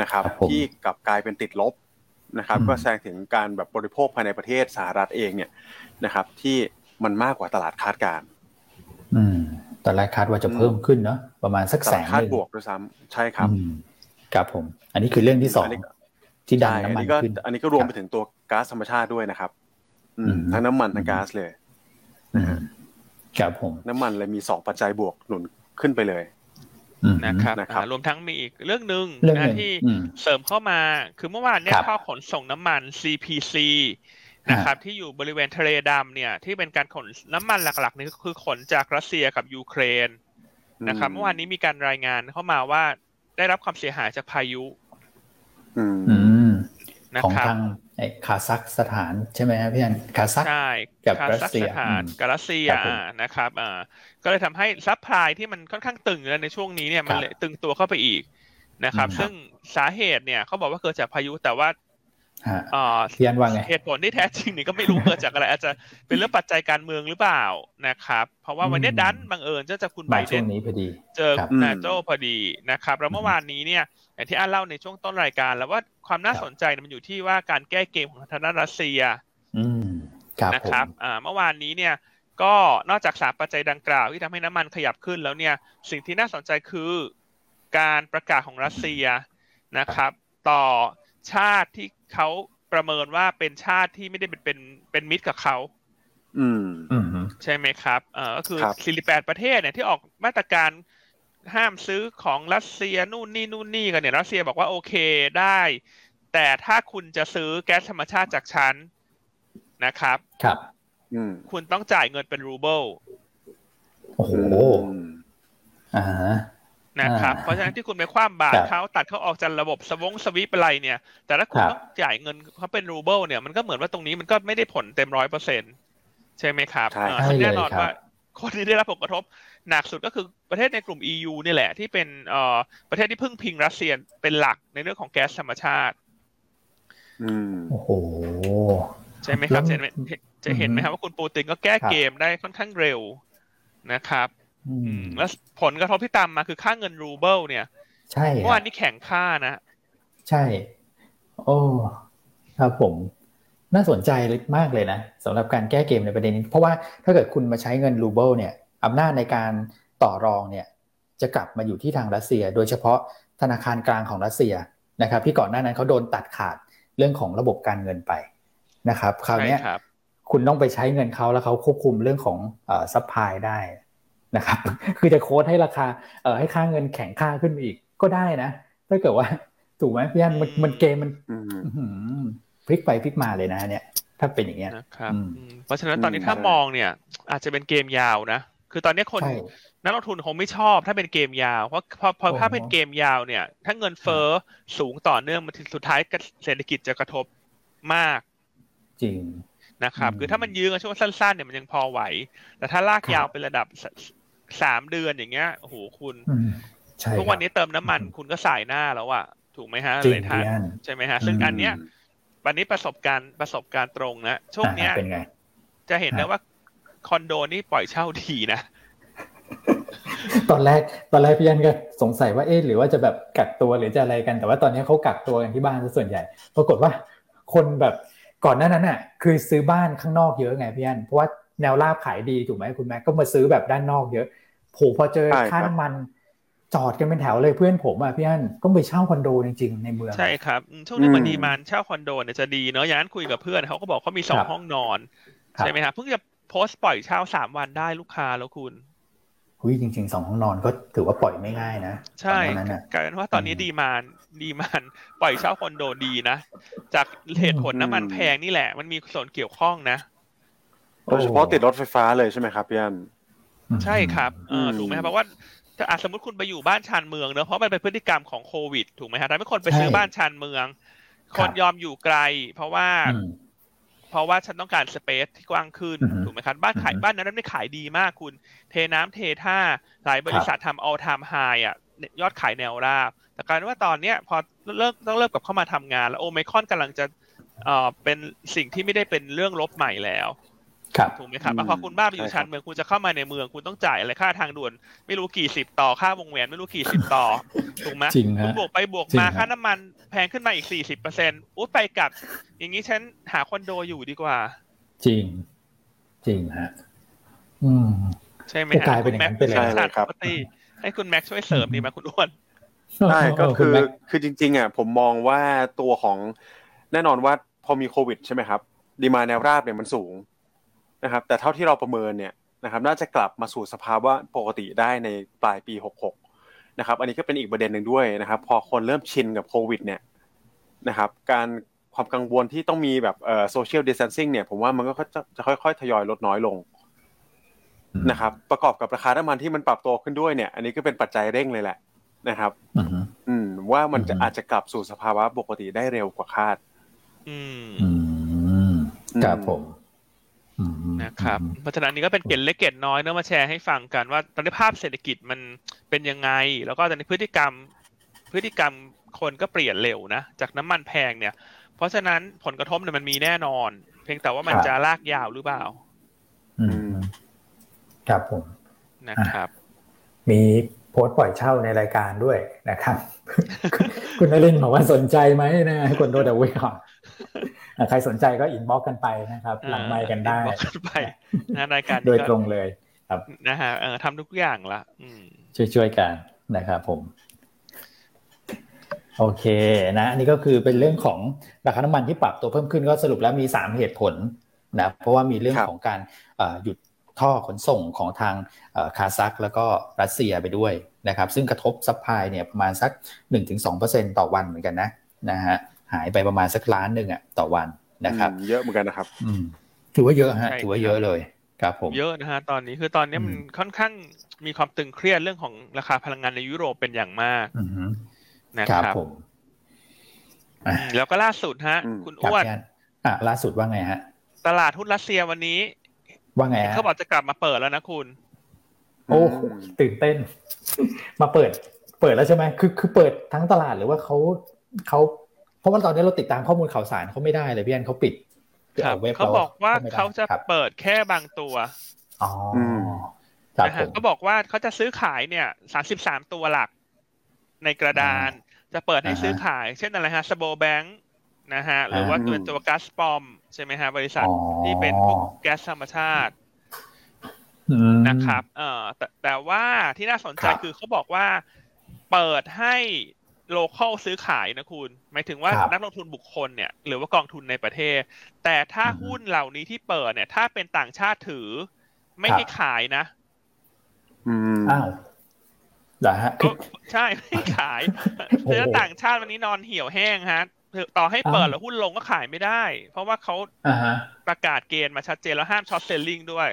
นะครับ ที่กลับกลายเป็นติดลบนะครับ ก็แสดงถึงการแบบบริโภคภายในประเทศสหรัฐเองเนี่ยนะครับ ที่มันมากกว่าตลาดคาดการอืมตลาดคาดว่าจะเพิ่มขึ้นเนาะประมาณสักแสนคาดบวกด้วยซ้ำใช่ครับ ครับผม อันนี้คือเรื่องที่สองที่ดันน้ำมันขึ้นอันนี้ก็รวมไปถึงตัวก๊าซธรรมชาติด้วยนะครับ อืมทั้งน้ำมันทั้งก๊าซเลยครับผม น้ำมันเลยมีสองปัจจัยบวกหนุนขึ้นไปเลยนะครับรวมทั้งมีอีกเรื่องหนึ่งนะที่เสริมเข้ามา คือเมื่อวานเนี่ยข้อขนส่งน้ำมัน CPC นะครับ ที่อยู่บริเวณทะเลดำเนี่ย ที่เป็นการขนน้ำมันหลักๆนี่คือขนจากรัสเซียกับยูเครนนะครับ เมื่อวานนี้มีการรายงานเข้ามาว่า ได้รับความเสียหายจากพายุของทางคาซัคสถานใช่ไหมครับพี่อันคาซัคใช่กับรัสเซียกับรัสเซียนะครับอ่าก็เลยทำให้ supply ที่มันค่อนข้างตึงในช่วงนี้เนี่ยมันเลยตึงตัวเข้าไปอีกนะครับ ซึ่งสาเหตุเนี่ยเขาบอกว่าเกิดจากพายุแต่ว่า อ่าเทียนว่าไงเหตุผลที่แท้จริงนี่ก็ไม่รู้เกิดจากอะไร อาจจะเป็นเรื่องปัจจัยการเมืองหรือเปล่านะครับ เพราะว่าวันนี้ดันบังเอิญเจอจากคุณไบเดนเจอคุณนาโตพอดีนะครับแล้วเมื่อวานนี้เนี่ยอย่างที่อันเล่าในช่วงต้นรายการ แล้วว่าความน่าสนใจมันอยู่ที่ว่าการแก้เกมของทางด้านรัสเซียนะครับอ่าเมื่อวานนี้เนี่ยก็นอกจากสามปัจจัยดังกล่าวที่ทำให้น้ำมันขยับขึ้นแล้วเนี่ยสิ่งที่น่าสนใจคือการประกาศของรัสเซียนะครับ ต่อ ชาติที่เขาประเมินว่าเป็นชาติที่ไม่ได้เป็นเป็นเป็นมิตรกับเขาอืมใช่ไหมครับเออก็คือสี่สิบแปดประเทศเนี่ยที่ออกมาตรการห้ามซื้อของรัสเซียนู่นนี่นู่นนี่กันเนี่ยรัสเซียบอกว่าโอเคได้ แต่ถ้าคุณจะซื้อแก๊สธรรมชาติจากฉันนะครับ ครับอืมคุณต้องจ่ายเงินเป็นรูเบิลโอ้โหอ่า นะครับ เพราะฉะนั้นที่คุณไปคว่ำบาตรเขาตัดเขาออกจากระบบ SWIFT อะไรเนี่ย แต่ถ้าคุณต้องจ่ายเงินเขาเป็นรูเบิลเนี่ยมันก็เหมือนว่าตรงนี้มันก็ไม่ได้ผลเต็มร้อยเปอร์เซ็นใช่ไหมครับแน่นอนว่าคนที่ได้รับผลกระทบหนักสุดก็คือประเทศในกลุ่ม EU นี่แหละที่เป็นประเทศที่พึ่งพิงรัสเซียเป็นหลักในเรื่องของแก๊สธรรมชาติอืมโอ้โหใช่ไหมครับจะจะเห็นไหมครับว่าคุณปูตินก็แก้เกมได้ค่อนข้างเร็วนะครับอืม แล้วผลกระทบที่ตามมาคือค่าเงินรูเบิลเนี่ย ใช่เมื่อวานนี้แข่งค่านะ ใช่ โอ้ครับผมน่าสนใจมากเลยนะสำหรับการแก้เกมในประเด็นนี้ เพราะว่าถ้าเกิดคุณมาใช้เงินรูเบิลเนี่ยอำนาจในการต่อรองเนี่ย จะกลับมาอยู่ที่ทางรัสเซีย โดยเฉพาะธนาคารกลางของรัสเซียนะครับ ที่ก่อนหน้านั้นเขาโดนตัดขาดเรื่องของระบบการเงินไปนะครับ คราวนี้ใช่ครับคุณต้องไปใช้เงินเขาแล้วเขาควบคุมเรื่องของเอ่อ supply ได้ นะครับ คือจะ quote ให้ราคาเอ่อให้ค่าเงินแข็งค่าขึ้นมาอีกก็ได้นะถ้าเกิดว่าถูกไหมพี่อันมันมันเกมมันอืมอื้อหือพลิกไปพลิกมาเลยนะเนี่ย ถ้าเป็นอย่างเงี้ยนะครับอืมอืมเพราะฉะนั้นตอนนี้อืมถ้าใช่มองเนี่ย อาจจะเป็นเกมยาวนะคือตอนนี้คนใช่นักลงทุนคงไม่ชอบ ถ้าเป็นเกมยาวเพราะพอพอโอ้โหถ้าเป็นเกมยาวเนี่ย ถ้าเงินเฟ้อสูงต่อเนื่องมันสุดท้ายเศรษฐกิจจะกระทบมาก จริงนะครับอืมคือถ้ามันยื้อกันช่วงสั้นๆเนี่ยมันยังพอไหว แต่ถ้าลากครับยาวเป็นระดับ สสามเดือนอย่างเงี้ยโอ้โหคุณอืมใช่ทุกวันนี้ครับเติมน้ำมันคุณก็สายหน้าแล้วอะถูกไหมฮะจริงเลยทางพี่อันใช่ไหมฮะ ซึ่งอืมอันเนี้ยวันนี้ประสบการณ์ประสบการณ์ตรงนะช่วงเนี้ยอ่าเป็นไงจะเห็นได้ฮะว่าคอนโดนี่ปล่อยเช่าทีนะตอนแรกตอนแรกพี่อันก็สงสัยว่าเอ๊ะหรือว่าจะแบบกักตัวหรือจะอะไรกัน แต่ว่าตอนนี้เขากักตัวกันที่บ้านซะส่วนใหญ่ ปรากฏว่าคนแบบก่อนหน้านั้นน่ะ คือซื้อบ้านข้างนอกเยอะไงพี่อันเพราะว่า แนวราบขายดีถูกไหมคุณแม่ก็มาซื้อแบบด้านนอกเยอะโหพอเจอใช่ครับค่าน้ำมันจอดกันเป็นแถวเลยเพื่อนผมอะพี่อันต้องไปเช่าคอนโดจริงๆในเมืองใช่ครับอืมช่วงนี้อืมมันดีมานเช่าคอนโดเนี่ยจะดีเนาะอย่างนั้นคุยกับเพื่อนเขาก็บอกเขามีสองครับห้องนอนครับใช่ไหมครับเพิ่งจะโพสต์ปล่อยเช่าสามวันได้ลูกค้าแล้วคุณหุยจริงๆสองห้องนอนก็ถือว่าปล่อยไม่ง่ายนะ ใช่ตอนนั้นน่ะกลายเป็นว่าตอนนี้อืมดีมานดีมานปล่อยเช่าคอนโดดีนะ จากเหตุผลน้ำมันแพงนี่แหละ มันมีส่วนเกี่ยวข้องนะ โดยเฉพาะติดรถไฟฟ้าเลยใช่ไหมครับพี่อันใช่ครับเอออมถูกไหมครับเพราะว่าถ้าอะสมมติคุณไปอยู่บ้านชานเมืองเนอะเพราะมันเป็นพฤติกรรมของโควิด ถูกไหมครับทำให้คนไปซื้อใช่บ้านชานเมืองคครับนยอมอยู่ไกล เพราะว่าอืมเพราะว่าฉันต้องการสเปซที่กว้างขึ้นอือฮึถูกไหมครับบ้านขายอือฮึบ้านนั้นไม่ขายดีมากคุณ เทน้ำเทท่าหลายบริษัททำ all time high อะยอดขายแนวราบแต่กลารว่าตอนเนี้ยพอเลิกต้องเริ่มกลับเข้ามาทำงาน แล้วโอไมครอนกำลังจะเอ่อเป็นสิ่งที่ไม่ได้เป็นเรื่องลบใหม่แล้วครับ ถูกไหมครับอืมแล้วพอคุณบ้านไปอยู่ใช่ครับชานเมืองคุณจะเข้ามาในเมืองคุณต้องจ่ายอะไรค่าทางด่วน ไม่รู้กี่สิบต่อค่าวงแหวนไม่รู้กี่สิบต่อถูกไหมจริงฮะคุณบวกไปบวกจริงมาฮะค่าน้ำมันแพงขึ้นมาอีกสี่สิบเปอร์เซ็นต์อุ้ไปกลับ อย่างนี้ฉันหาคอนโดอยู่ดีกว่า จริง จริงฮะอืมใช่ไหมจะกลายเป็นอย่างนั้นไปเลยใช่เลยครับปกติให้คุณแม็กซ์ช่วยเสริมดีไหมคุณอ้วนใช่ก็เณคือแม็กคือจริง ๆอะผมมองว่าตัวของแน่นอนว่าพอมีโควิดใช่ไหมครับ ดีมาแนวราบเนี่ยมันสูง นะครับแต่เท่าที่เราประเมินเนี่ยนะครับน่าจะกลับมาสู่สภาวะปกติได้ในปลายปี 66นะครับอันนี้ก็เป็นอีกประเด็นหนึ่งด้วยนะครับพอคนเริ่มชินกับโควิดเนี่ยนะครับการความกังวลที่ต้องมีแบบเอ่อโซเชียลดิส a นซิ่งเนี่ยผมว่ามันก็จะจะค่อยๆ ทยอยลดน้อยลงนะครับประกอบกับราคาน้ำมันที่มันปรับตัวขึ้นด้วยเนี่ย อันนี้ก็เป็นปัจจัยเร่งเลยแหละนะครับอืมอืมว่ามันจะอืมอาจจะกลับสู่สภาวะปกติได้เร็วกว่าคาด อืมอืมครับอืมผมอืม นะครับเพราะฉะนั้นนี่ก็เป็นเกร็ดเล็กเกร็ดน้อยเนอะมาแชร์ให้ฟังกันว่าตอนนี้ภาพเศรษฐกิจมันเป็นยังไง แล้วก็ตอนนี้พฤติกรรมพฤติกรรมคนก็เปลี่ยนเร็วนะจากน้ำมันแพงเนี่ย เพราะฉะนั้นผลกระทบเนี่ยมันมีแน่นอน เพียงแต่ว่ามันจะลากยาวหรือเปล่า อืมครับผมนะครับ มีโพสต์ปล่อยเช่าในรายการด้วยนะครับ คุณนรินทร์บอกว่าสนใจไหมนะให้คนโดนเอาไว้ก่อนอะ ใครสนใจก็อินบ็อกกันไปนะครับหลังไมค์กันได้บอกกันไปนะรายการโดนี้ยก็ตรงเลยนะฮะเออทำทุกอย่างละอืมช่วยๆกันนะครับผม โอเคนะอันนี้ก็คือเป็นเรื่องของราคาน้ำมันที่ปรับตัวเพิ่มขึ้นก็สรุปแล้วมี3เหตุผลนะเพราะว่ามีเรื่องครับของการเอ่อหยุดท่อขนส่งของทางเอ่อคาซัคแล้วก็รัสเซียไปด้วยนะครับ ซึ่งกระทบ supply เนี่ยประมาณสัก 1-2%ต่อวันเหมือนกันนะนะฮะ หายไปประมาณสักล้านหนึ่งอะต่อวันนะครับอืมเยอะเหมือนกันนะครับ อืมถือว่าเยอะฮะใช่ถือว่าเยอะเลยครับผมเยอะนะฮะตอนนี้คือตอนนี้มันอืมค่อนข้างมีความตึงเครียดเรื่องของราคาพลังงานในยุโรปเป็นอย่างมากอือฮึนะคครัรับบผมอืมแล้วก็ล่าสุดฮะอืมคุณครับอ้วนพี่อันอะล่าสุดว่าไงฮะ ตลาดหุ้นรัสเซียวันนี้ ว่าไงฮะเขาบอกจะกลับมาเปิดแล้วนะคุณ โอ้ตื่นเต้น มาเปิด เปิดแล้วใช่ไหมคือคือเปิดทั้งตลาดหรือว่าเขาเขาผ ราะว่าตอนนี้เราติดตามข้อมูลข่าวสารเขาไม่ได้เลยพี่อันเขาปิดเว็บเขาบอกว่าเขาจะเปิดแค่บางตัวอ๋อนะฮะก็บอกว่าเขาจะซื้อขายเนี่ยสามสิบสามตัวหลัก ในกระดานจะเปิดให้ซื้อขาย เช่นอะไรฮะสโบแบงค์นะฮะหรือว่าตัวตัวก๊าซปอม ใช่ไหมฮะบริษัทที่เป็นพวกแก๊สธรรมชาตินะครับ เอ่อแต่แต่ว่าที่น่าสนใจคือเขาบอกว่าเปิดให้ โลเคอลซื้อขายนะคุณ หมายถึงว่านักลงทุนบุคคลเนี่ย หรือว่ากองทุนในประเทศ แต่ถ้าหุ้นเหล่านี้ที่เปิดเนี่ย ถ้าเป็นต่างชาติถือ ไม่ให้ขายนะ อืมอ้าวเหรอฮะใช่ไม่ขายเพราะต่างชาติวันนี้นอนเหี่ยวแห้งฮะต่อให้เปิดแล้วหุ้นลงก็ขายไม่ได้ เพราะว่าเขาประกาศเกณฑ์มาชัดเจนแล้วห้ามช็อตเซลลิงด้วย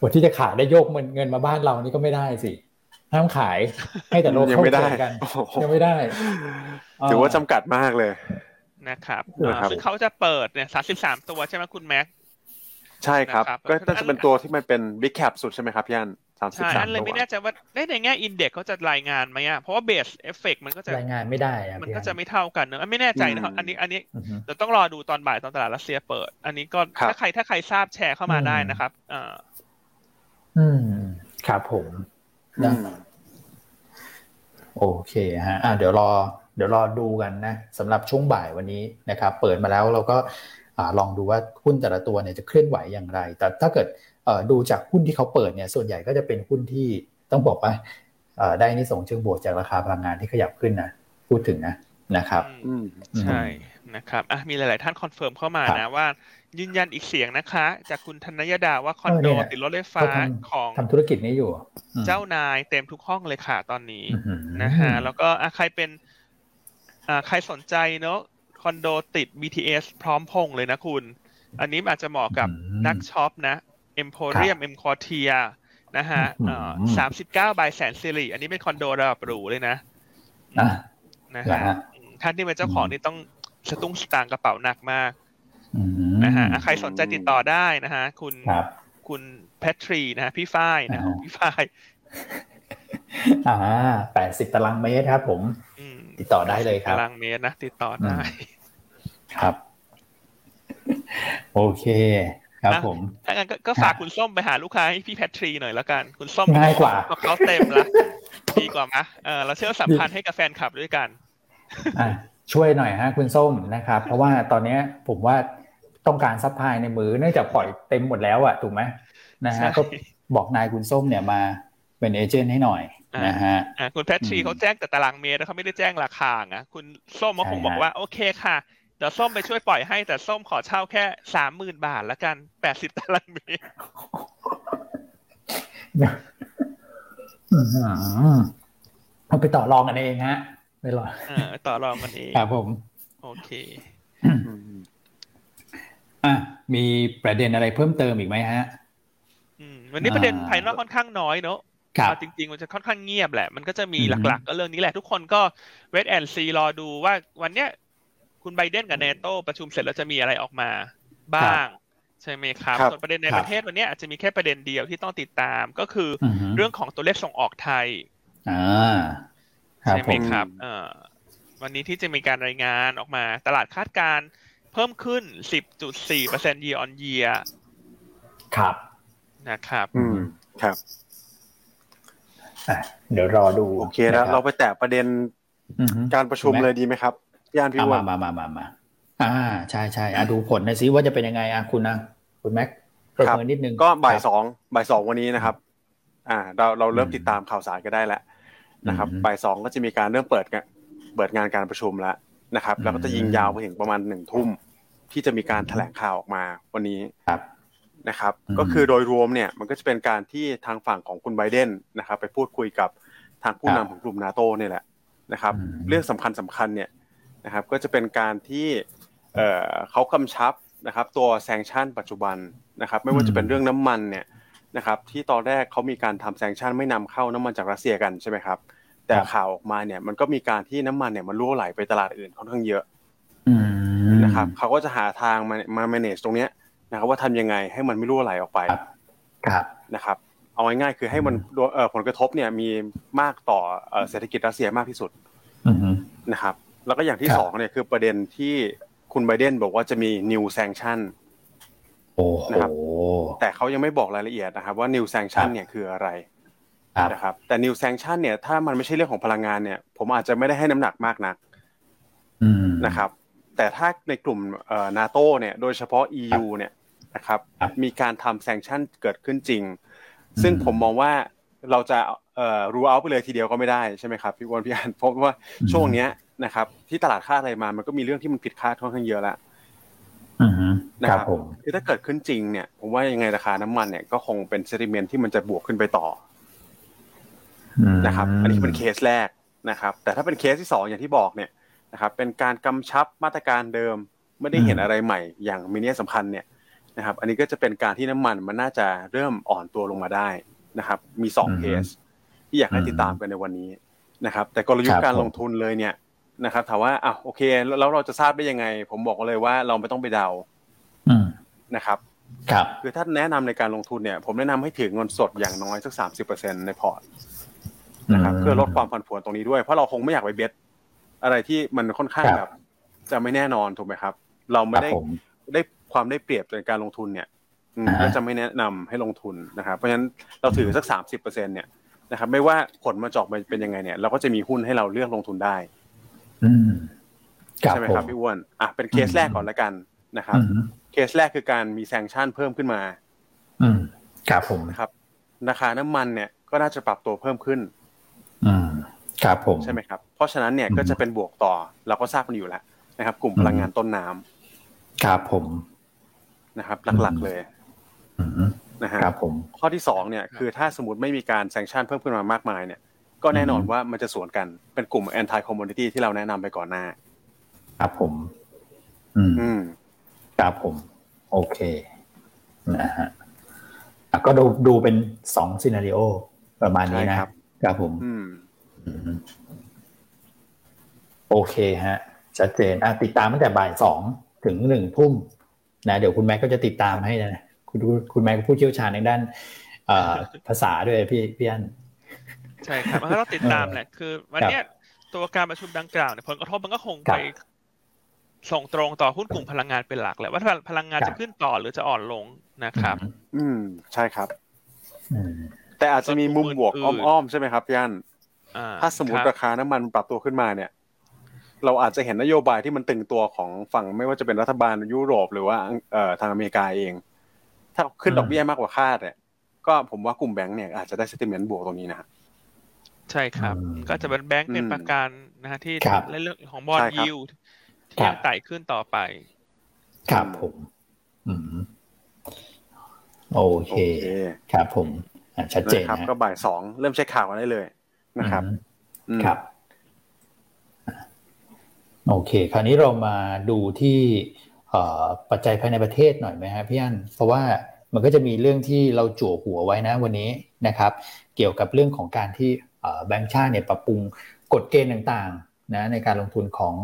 บทที่จะขายได้โยกเงินมาบ้านเรานี่ก็ไม่ได้สิ ห้ามขายให้แต่โลเข้าเจอกันยังไม่ได้ ถือว่าจำกัดมากเลยนะครับซึ่งเขาจะเปิดเนี่ยสามสิบสามตัวใช่ไหมคุณแม็ก ใช่ครับ ก็น่าจะเป็นตัวที่มันเป็น big cap สุดใช่ไหมครับพี่อันสามสิบสามตัวเลยไม่แน่ใจว่าในแง่ index เขาจะรายงานไหมอะเพราะว่า base effect มันก็จะรายงานไม่ได้ มันก็จะไม่เท่ากันเนอะไม่แน่ใจนะครับ อันนี้อันนี้เดี๋ยวต้องรอดูตอนบ่ายตอนตลาดรัสเซียเปิด อันนี้ก็ถ้าใครถ้าใครทราบแชร์เข้ามาได้นะครับอ่าอืมครับผม นะโอเคฮะอ่าเดี๋ยวรอ เดี๋ยวรอดูกันนะสำหรับช่วงบ่ายวันนี้นะครับ เปิดมาแล้วเราก็ลองดูว่าหุ้นแต่ละตัวเนี่ยจะเคลื่อนไหวอย่างไร แต่ถ้าเกิดดูจากหุ้นที่เขาเปิดเนี่ยส่วนใหญ่ก็จะเป็นหุ้นที่ต้องบอกว่าได้อานิสงส์เชิงบวกจากราคาพลังงานที่ขยับขึ้นนะพูดถึงนะนะครับใช่นะครับอะมีหลาย ๆ ท่าน confirm เข้ามานะว่า ยืนยันอีกเสียงนะคะ จากคุณธนยดาว่าคอนโดติดรถไฟฟ้าของทำธุรกิจนี้อยู่ เจ้านายเต็มทุกห้องเลยค่ะตอนนี้นะฮะแล้วก็ใครเป็นใครสนใจเนาะคอนโดติด BTS พร้อมพงษ์เลยนะคุณ อันนี้อาจจะเหมาะกับนักช็อปนะเอ็มโพเรียมเอ็มควอเทียร์นะฮะสามสิบเก้า by แสนสิริอันนี้เป็นคอนโดระดับหรูเลยนะนะฮะท่านที่เป็นเจ้าของนี่ต้องสตุ้งสตางกระเป๋าหนักมาก นะฮะใครสนใจติดต่อได้นะฮะคุณคุณแพทรีนะฮะพี่ฝ้ายนะพี่ฝ้ายอ่าแปดสิบตารางเมตรครับผมติดต่อได้เลยครับตารางเมตรนะติดต่อได้ ครับ โอเค ครับผมถ้างั้นก็ฝากคุณส้มไปหาลูกค้าให้พี่แพทรีหน่อยแล้วกัน คุณส้มง่ายกว่าเขาเต็มละดีกว่ามะเออเราเชื่อมสัมพันธ์ให้กับแฟนคลับด้วยกันช่วยหน่อยฮะคุณส้มนะครับ เพราะว่าตอนนี้ผมว่า ต้องการ supply ในมือเนื่องจากปล่อยเต็มหมดแล้วอะถูกไหมนะฮะก็บอกนายคุณส้มเนี่ยมาเป็น agent ให้หน่อยนะฮะคุณแพทรีเขาแจ้งแต่ตารางเมตรเขาไม่ได้แจ้งราคาอะคุณส้มก็คงบอกว่าโอเคค่ะเดี๋ยวส้มไปช่วยปล่อยให้แต่ส้มขอเช่าแค่สามหมื่นบาทละกันแปดสิบตารางเมตรเอาไปต่อรองกันเองฮะไม่รอต่อรองกันเองครับผม โอเค อะมีประเด็นอะไรเพิ่มเติมอีกไหมฮะวันนี้ประเด็นภายนอกค่อนข้างน้อยเนอะจริงๆ มันจะค่อนข้างเงียบแหละ มันก็จะมีหลักๆ ก็เรื่องนี้แหละ ทุกคนก็เวทแอนซีรอดูว่าวันเนี้ยคุณไบเดนกับเนโตประชุมเสร็จแล้วจะมีอะไรออกมาบ้าง ใช่ไหมครับ ส่วนประเด็นในประเทศวันนี้อาจจะมีแค่ประเด็นเดียวที่ต้องติดตามก็คือเรื่องของตัวเลขส่งออกไทยใช่ไหมครับวันนี้ที่จะมีการรายงานออกมาตลาดคาดการ เพิ่มขึ้น 10.4% year on year ครับ นะครับ อืม ครับเดี๋ยวรอดู โอเคแล้วเราไปแตะประเด็นการประชุมเลยดีไหมครับย่านพี่ว่ามามามามาอ่า ใช่ใช่อะดูผลหน่อยซิว่าจะเป็นยังไงอะคุณนะคุณแม็กประเมินนิดนึง ก็บ่ายสองบ่ายสองวันนี้นะครับ อ่า เราเราเริ่มติดตามข่าวสารกันได้แล้วนะครับบ่ายสองก็จะมีการเริ่มเปิดเปิดงานการประชุมแล้วนะครับ แล้วก็จะยิงยาวไปถึงประมาณหนึ่งทุ่ม ที่จะมีการแถลงข่าวออกมาวันนี้ครับนะครับ ก็คือโดยรวมเนี่ยมันก็จะเป็นการที่ทางฝั่งของคุณไบเดนนะครับ ไปพูดคุยกับทางผู้นำของกลุ่มนาโตเนี่ยแหละนะครับ เรื่องสำคัญสำคัญเนี่ยนะครับ ก็จะเป็นการที่เขากำชับนะครับ ตัวแซงชั่นปัจจุบันนะครับ ไม่ว่าจะเป็นเรื่องน้ำมันเนี่ยนะครับที่ตอนแรกเขามีการทำแซงชั่นไม่นำเข้าน้ำมันจากรัสเซียกันใช่ไหมครับ แต่ข่าวออกมาเนี่ยมันก็มีการที่น้ำมันเนี่ยมันรั่วไหลไปตลาดอื่นค่อนข้างเยอะ นะครับเขาก็จะหาทางมามา manage ตรงเนี้ยนะครับว่าทำยังไงให้มันไม่รั่วไหลออกไปครับนะครับเอาง่ายๆคือให้มันผลกระทบเนี่ยมีมากต่อเศรษฐกิจรัสเซียมากที่สุดนะครับ แล้วก็อย่างที่สองเนี่ยคือประเด็นที่คุณไบเดนบอกว่าจะมี new sanction นะครับแต่เขายังไม่บอกรายละเอียดนะครับ ว่า new sanction เนี่ยคืออะไรนะครับแต่ new sanction เนี่ยถ้ามันไม่ใช่เรื่องของพลังงานเนี่ย ผมอาจจะไม่ได้ให้น้ำหนักมากนักนะครับ แต่ถ้าในกลุ่มนาโตเนี่ยโดยเฉพาะ EU เนี่ยนะครับมีการทำแซงชั่นเกิดขึ้นจริง ซึ่งผมมองว่าเราจะรู้เอาไปเลยทีเดียวก็ไม่ได้ใช่ไหมครับพี่วอนพี่อันเพราะว่าช่วงเนี้ยนะครับที่ตลาดคาดอะไรมามันก็มีเรื่องที่มันผิดคาดค่อนข้างเยอะแล้วนะครับคือถ้าเกิดขึ้นจริงเนี่ยผมว่ายังไงราคาน้ำมันเนี่ยก็คงเป็น sentiment ที่มันจะบวกขึ้นไปต่อนะครับ อันนี้เป็นเคสแรกนะครับ แต่ถ้าเป็นเคสที่สองอย่างที่บอกเนี่ย นะครับเป็นการกำชับมาตรการเดิมไม่ได้เห็นอะไรใหม่ อย่างมีนัยสำคัญเนี่ยนะครับ อันนี้ก็จะเป็นการที่น้ำมันมันน่าจะเริ่มอ่อนตัวลงมาได้นะครับ มีสองเคสที่อยากให้ติดตามกันในวันนี้นะครับ แต่กลยุทธ์การลงทุนเลยเนี่ยนะครับถามว่าอะโอเค แล้วเราจะทราบได้ยังไง ผมบอกเลยว่าเราไม่ต้องไปเดานะครับครับคือถ้าแนะนำในการลงทุนเนี่ย ผมแนะนำให้ถือเงินสดอย่างน้อยสักสามสิบเปอร์เซ็นในพอร์ตนะครับเพื่อลดความผันผวนตรงนี้ด้วยเพราะเราคงไม่อยากไป bet อะไรที่มันค่อนข้างแบบ จะไม่แน่นอนถูกไหมครับ เราไม่ได้ได้ความได้เปรียบในการลงทุนเนี่ยก็จะไม่แนะนำให้ลงทุนนะครับเพราะฉะนั้นเราถือสักสามสิบเปอร์เซ็นเนี่ยนะครับ ไม่ว่าผลมันจะออกมันเป็นยังไงเนี่ย เราก็จะมีหุ้นให้เราเลือกลงทุนได้ใช่ไหมครับพี่อ้วนอะเป็นเคสแรกก่อนแล้วกันนะครับ เคสแรกคือการมี sanction เพิ่มขึ้นมา อืมครับผมนะครับราคาน้ำมันเนี่ยก็น่าจะปรับตัวเพิ่มขึ้น อืม ครับผมใช่ไหมครับเพราะฉะนั้นเนี่ยก็จะเป็นบวกต่อเราก็ทราบกันอยู่แล้วนะครับ กลุ่มพลังงานต้นน้ำครับผมนะครับ หลักๆเลยนะฮะครับผมข้อที่สองเนี่ยคือถ้าสมมติไม่มีการแซงชั่นเพิ่มขึ้นมามากมายเนี่ย ก็แน่นอนว่ามันจะสวนกันเป็นกลุ่ม anti commodity ที่เราแนะนำไปก่อนหน้า ครับผม อืมครับผม โอเคนะฮะก็ดูดูเป็นสองซีนารีโอประมาณนี้นะครับ ครับผม อืม โอเคฮะชัดเจนอะติดตามตั้งแต่บ่ายสองถึงหนึ่งทุ่มนะเดี๋ยวคุณแม็กก็จะติดตามให้นะคุณคุณแม็กผู้เชี่ยวชาญในด้านภาษาด้วยพี่พี่อันใช่ครับมันก็ต้องติดตามแหละคือ วันนี้ตัวการประชุมดังกล่าวเนี่ยผลกระทบมันก็คงไปส่งตรงต่อหุ้นกลุ่มพลังงานเป็นหลักแหละว่าพลังงานจะขึ้นต่อหรือจะอ่อนลงนะครับ อืมใช่ครับแต่อาจจะมีมุมบวกอ้อมๆใช่ไหมครับพี่อัน ถ้าสมมติราคาน้ำมันปรับตัวขึ้นมาเนี่ย เราอาจจะเห็นนโยบายที่มันตึงตัวของฝั่งไม่ว่าจะเป็นรัฐบาลยุโรปหรือว่าเอ่อทางอเมริกาเอง ถ้าขึ้นดอกเบี้ยมากกว่าคาดเนี่ยก็ผมว่ากลุ่มแบงก์เนี่ยอาจจะได้สติเมนต์บวกตรงนี้นะใช่ครับ ก็จะเป็นแบงก์เป็นประกันนะฮะที่ในเรื่องของบอลยิวที่ยังไต่ขึ้นต่อไป ครับผม อืมโอเค ครับผมชัดเจนครับ ก็บ่ายสองเริ่มเช็คข่าวกันได้เลย นะครับครับโอเค คราวนี้เรามาดูที่ปัจจัยภายในประเทศหน่อยไหมฮะพี่อันเพราะว่ามันก็จะมีเรื่องที่เราจั่วหัวไว้นะวันนี้นะครับ เกี่ยวกับเรื่องของการที่แบงก์ชาติเนี่ยปรับปรุงกฎเกณฑ์ต่างๆนะในการลงทุนของ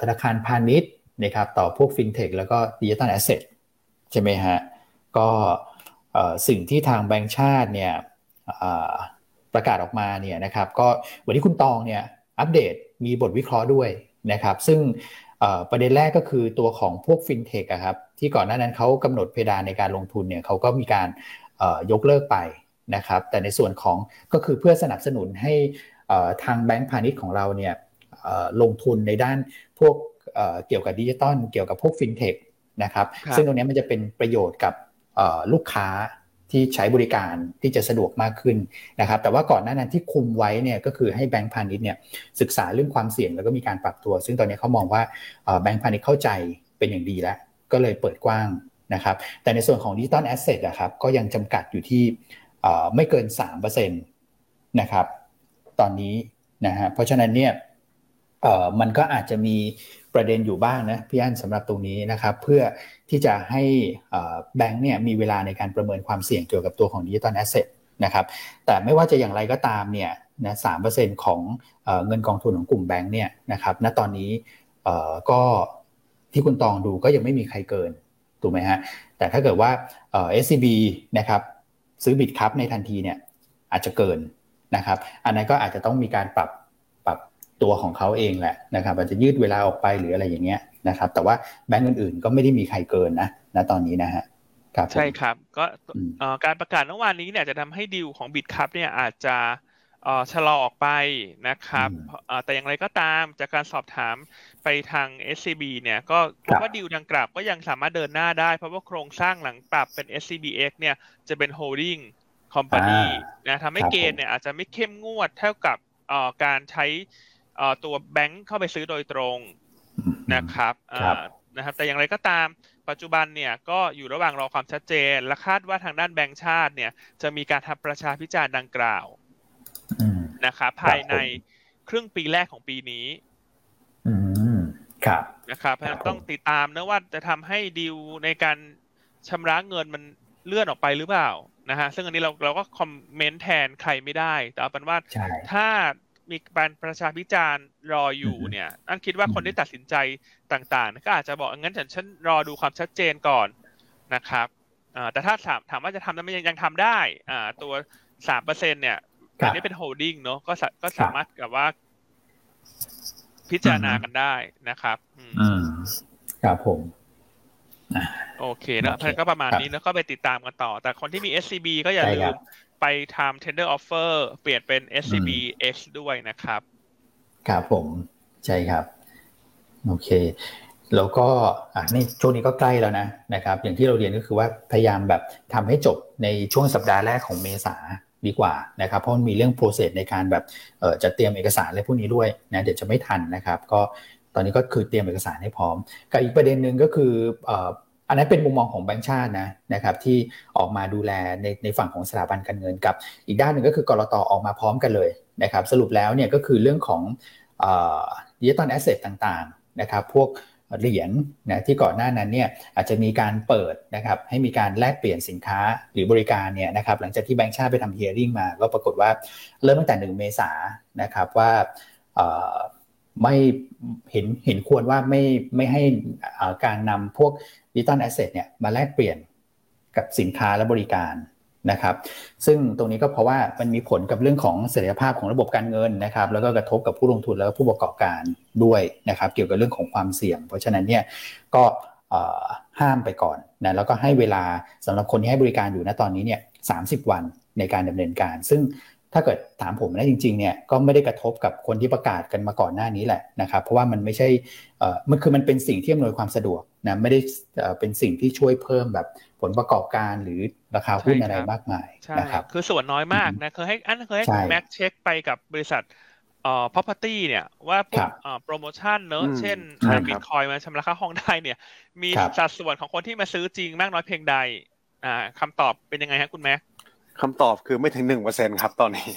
ธนาคารพาณิชย์นะครับต่อพวกฟินเทคแล้วก็ digital asset ใช่ไหมฮะก็สิ่งที่ทางแบงก์ชาติเนี่ย ประกาศออกมาเนี่ยนะครับก็วันนี้คุณตองเนี่ยอัปเดตมีบทวิเคราะห์ด้วยนะครับ ซึ่งประเด็นแรกก็คือตัวของพวกฟินเทคครับที่ก่อนหน้านั้นเขากำหนดเพดานในการลงทุนเนี่ยเขาก็มีการยกเลิกไปนะครับแต่ในส่วนของก็คือเพื่อสนับสนุนให้ทางแบงก์พาณิชย์ของเราเนี่ยลงทุนในด้านพวกเกี่ยวกับดิจิตอลเกี่ยวกับพวกฟินเทคนะครับซึ่งตรงนี้มันจะเป็นประโยชน์กับลูกค้า ที่ใช้บริการที่จะสะดวกมากขึ้นนะครับ แต่ว่าก่อนหน้านั้นที่คุมไว้เนี่ยก็คือให้แบงก์พาณิชย์เนี่ยศึกษาเรื่องความเสี่ยงแล้วก็มีการปรับตัว ซึ่งตอนนี้เขามองว่าแบงก์พาณิชย์เข้าใจเป็นอย่างดีแล้ว ก็เลยเปิดกว้างนะครับ แต่ในส่วนของ digital asset นะครับก็ยังจำกัดอยู่ที่ไม่เกิน3%นะครับ ตอนนี้นะฮะเพราะฉะนั้นเนี่ยมันก็อาจจะมีประเด็นอยู่บ้างนะพี่อันสำหรับตรงนี้นะครับ เพื่อ ที่จะให้แบงค์เนี่ยมีเวลาในการประเมินความเสี่ยงเกี่ยวกับตัวของ digital asset นะครับแต่ไม่ว่าจะอย่างไรก็ตามเนี่ยนะสามเปอร์เซ็นต์ของเงินกองทุนของกลุ่มแบงค์เนี่ยนะครับณตอนนี้ก็ที่คุณตองดูก็ยังไม่มีใครเกินถูกไหมฮะแต่ถ้าเกิดว่า SCB นะครับซื้อ Bitkub ในทันทีเนี่ยอาจจะเกินนะครับ อันนั้นก็อาจจะต้องมีการปรับปรับตัวของเขาเองแหละนะครับ อาจจะยืดเวลาออกไปหรืออะไรอย่างเงี้ย นะครับ แต่ว่าแบงก์อื่นๆ ก็ไม่ได้มีใครเกินนะณตอนนี้นะฮะครับใช่ครับ ก็การประกาศเมื่อวานนี้เนี่ยจะทำให้ดีลของ Bitkub เนี่ยอาจจะชะลอออกไปนะครับแต่อย่างไรก็ตามจากการสอบถามไปทาง SCB เนี่ยก็พบว่าดีลดังกล่าวก็ยังสามารถเดินหน้าได้ เพราะว่าโครงสร้างหลังปรับเป็น SCBX เนี่ยจะเป็น holding company นะทำให้เกณฑ์เนี่ยอาจจะไม่เข้มงวดเท่ากับการใช้ตัวแบงค์เข้าไปซื้อโดยตรง นะครับนะครับ แต่อย่างไรก็ตามปัจจุบันเนี่ยก็อยู่ระหว่างรอความชัดเจน และคาดว่าทางด้านแบงค์ชาติเนี่ยจะมีการทำประชาพิจารณ์ดังกล่าวนะครับภายในครึ่งปีแรกของปีนี้ครับนะครับต้องติดตามนะว่าจะทำให้ดีลในการชำระเงินมันเลื่อนออกไปหรือเปล่านะฮะซึ่งอันนี้เราเราก็คอมเมนต์แทนใครไม่ได้ แต่เอาเป็นว่าถ้า มีการประชาพิจารณ์รออยู่เนี่ยอันคิดว่าคนที่ตัดสินใจต่างๆก็อาจจะบอกงั้นฉันฉันรอดูความชัดเจนก่อนนะครับแต่ถ้าถามถามว่าจะทำนั้นยังยังทำได้อ่าตัวสามเปอร์เซ็นเนี่ยอันนี้เป็นโฮลดิ้งเนาะก็ก็สามารถกับว่า พิจารณากันได้นะครับอืมครับผมโอเคนะท่านก็ประมาณนี้แล้วก็ไปติดตามกันต่อ แต่คนที่มี SCB ก็อย่าลืม ไปทำ tender offer เปลี่ยนเป็น SCB X ด้วยนะครับ ครับผม ใช่ครับ โอเค แล้วก็อะในช่วงนี้ก็ใกล้แล้วนะนะครับ อย่างที่เราเรียนก็คือว่าพยายามแบบทำให้จบในช่วงสัปดาห์แรกของเมษาดีกว่านะครับเพราะมันมีเรื่องโปรเซสในการแบบเออจะเตรียมเอกสารอะไรพวกนี้ด้วยนะเดี๋ยวจะไม่ทันนะครับ ก็ตอนนี้ก็คือเตรียมเอกสารให้พร้อมกับอีกประเด็นหนึ่งก็คือ อันนั้นเป็นมุมมองของแบงค์ชาตินะนะครับที่ออกมาดูแลในในฝั่งของสถาบันการเงินกับ อีกด้านหนึ่งก็คือกรตออกมาพร้อมกันเลยนะครับสรุปแล้วเนี่ยก็คือเรื่องของ digital asset ต่างๆนะครับพวกเหรียญนะที่ก่อนหน้านั้นเนี่ยอาจจะมีการเปิดนะครับให้มีการแลกเปลี่ยนสินค้าหรือบริการเนี่ยนะครับหลังจากที่แบงค์ชาติไปทำ hearing มา ก็ปรากฏว่าเริ่มตั้งแต่หนึ่งเมษานะครับว่า ไม่เห็นเห็นควรว่าไม่ไม่ให้การนำพวก digital asset เนี่ยมาแลกเปลี่ยนกับสินค้าและบริการนะครับ ซึ่งตรงนี้ก็เพราะว่ามันมีผลกับเรื่องของเสถียรภาพของระบบการเงินนะครับ แล้วก็กระทบกับผู้ลงทุนแล้วก็ผู้ประกอบการด้วยนะครับ เกี่ยวกับเรื่องของความเสี่ยง เพราะฉะนั้นเนี่ยก็ห้ามไปก่อนนะแล้วก็ให้เวลาสำหรับคนที่ให้บริการอยู่ณตอนนี้เนี่ยสาวันในการดำเนินการ ซึ่ง ถ้าเกิดถามผมนะจริงๆเนี่ยก็ไม่ได้กระทบกับคนที่ประกาศกันมาก่อนหน้านี้แหละนะครับเพราะว่ามันไม่ใช่เอ่อมันคือมันเป็นสิ่งที่อำนวยความสะดวกนะไม่ได้เป็นสิ่งที่ช่วยเพิ่มแบบผลประกอบการหรือราคาหุ้นอะไรมากมายนะครับคือส่วนน้อยมากนะเคยให้อันเคยให้คุณแม็กเช็คไปกับบริษัทเอ่อ property เนี่ยว่าพวกโปรโมชั่นเนอะเช่นบิตคอยมาชำระค่าห้องได้เนี่ย มีสัดส่วนของคนที่มาซื้อจริงมากน้อยเพียงใดอ่าคำตอบเป็นยังไงฮะคุณแม็ก คำตอบคือไม่ถึงหนึ่งเปอร์เซ็นครับตอนนี้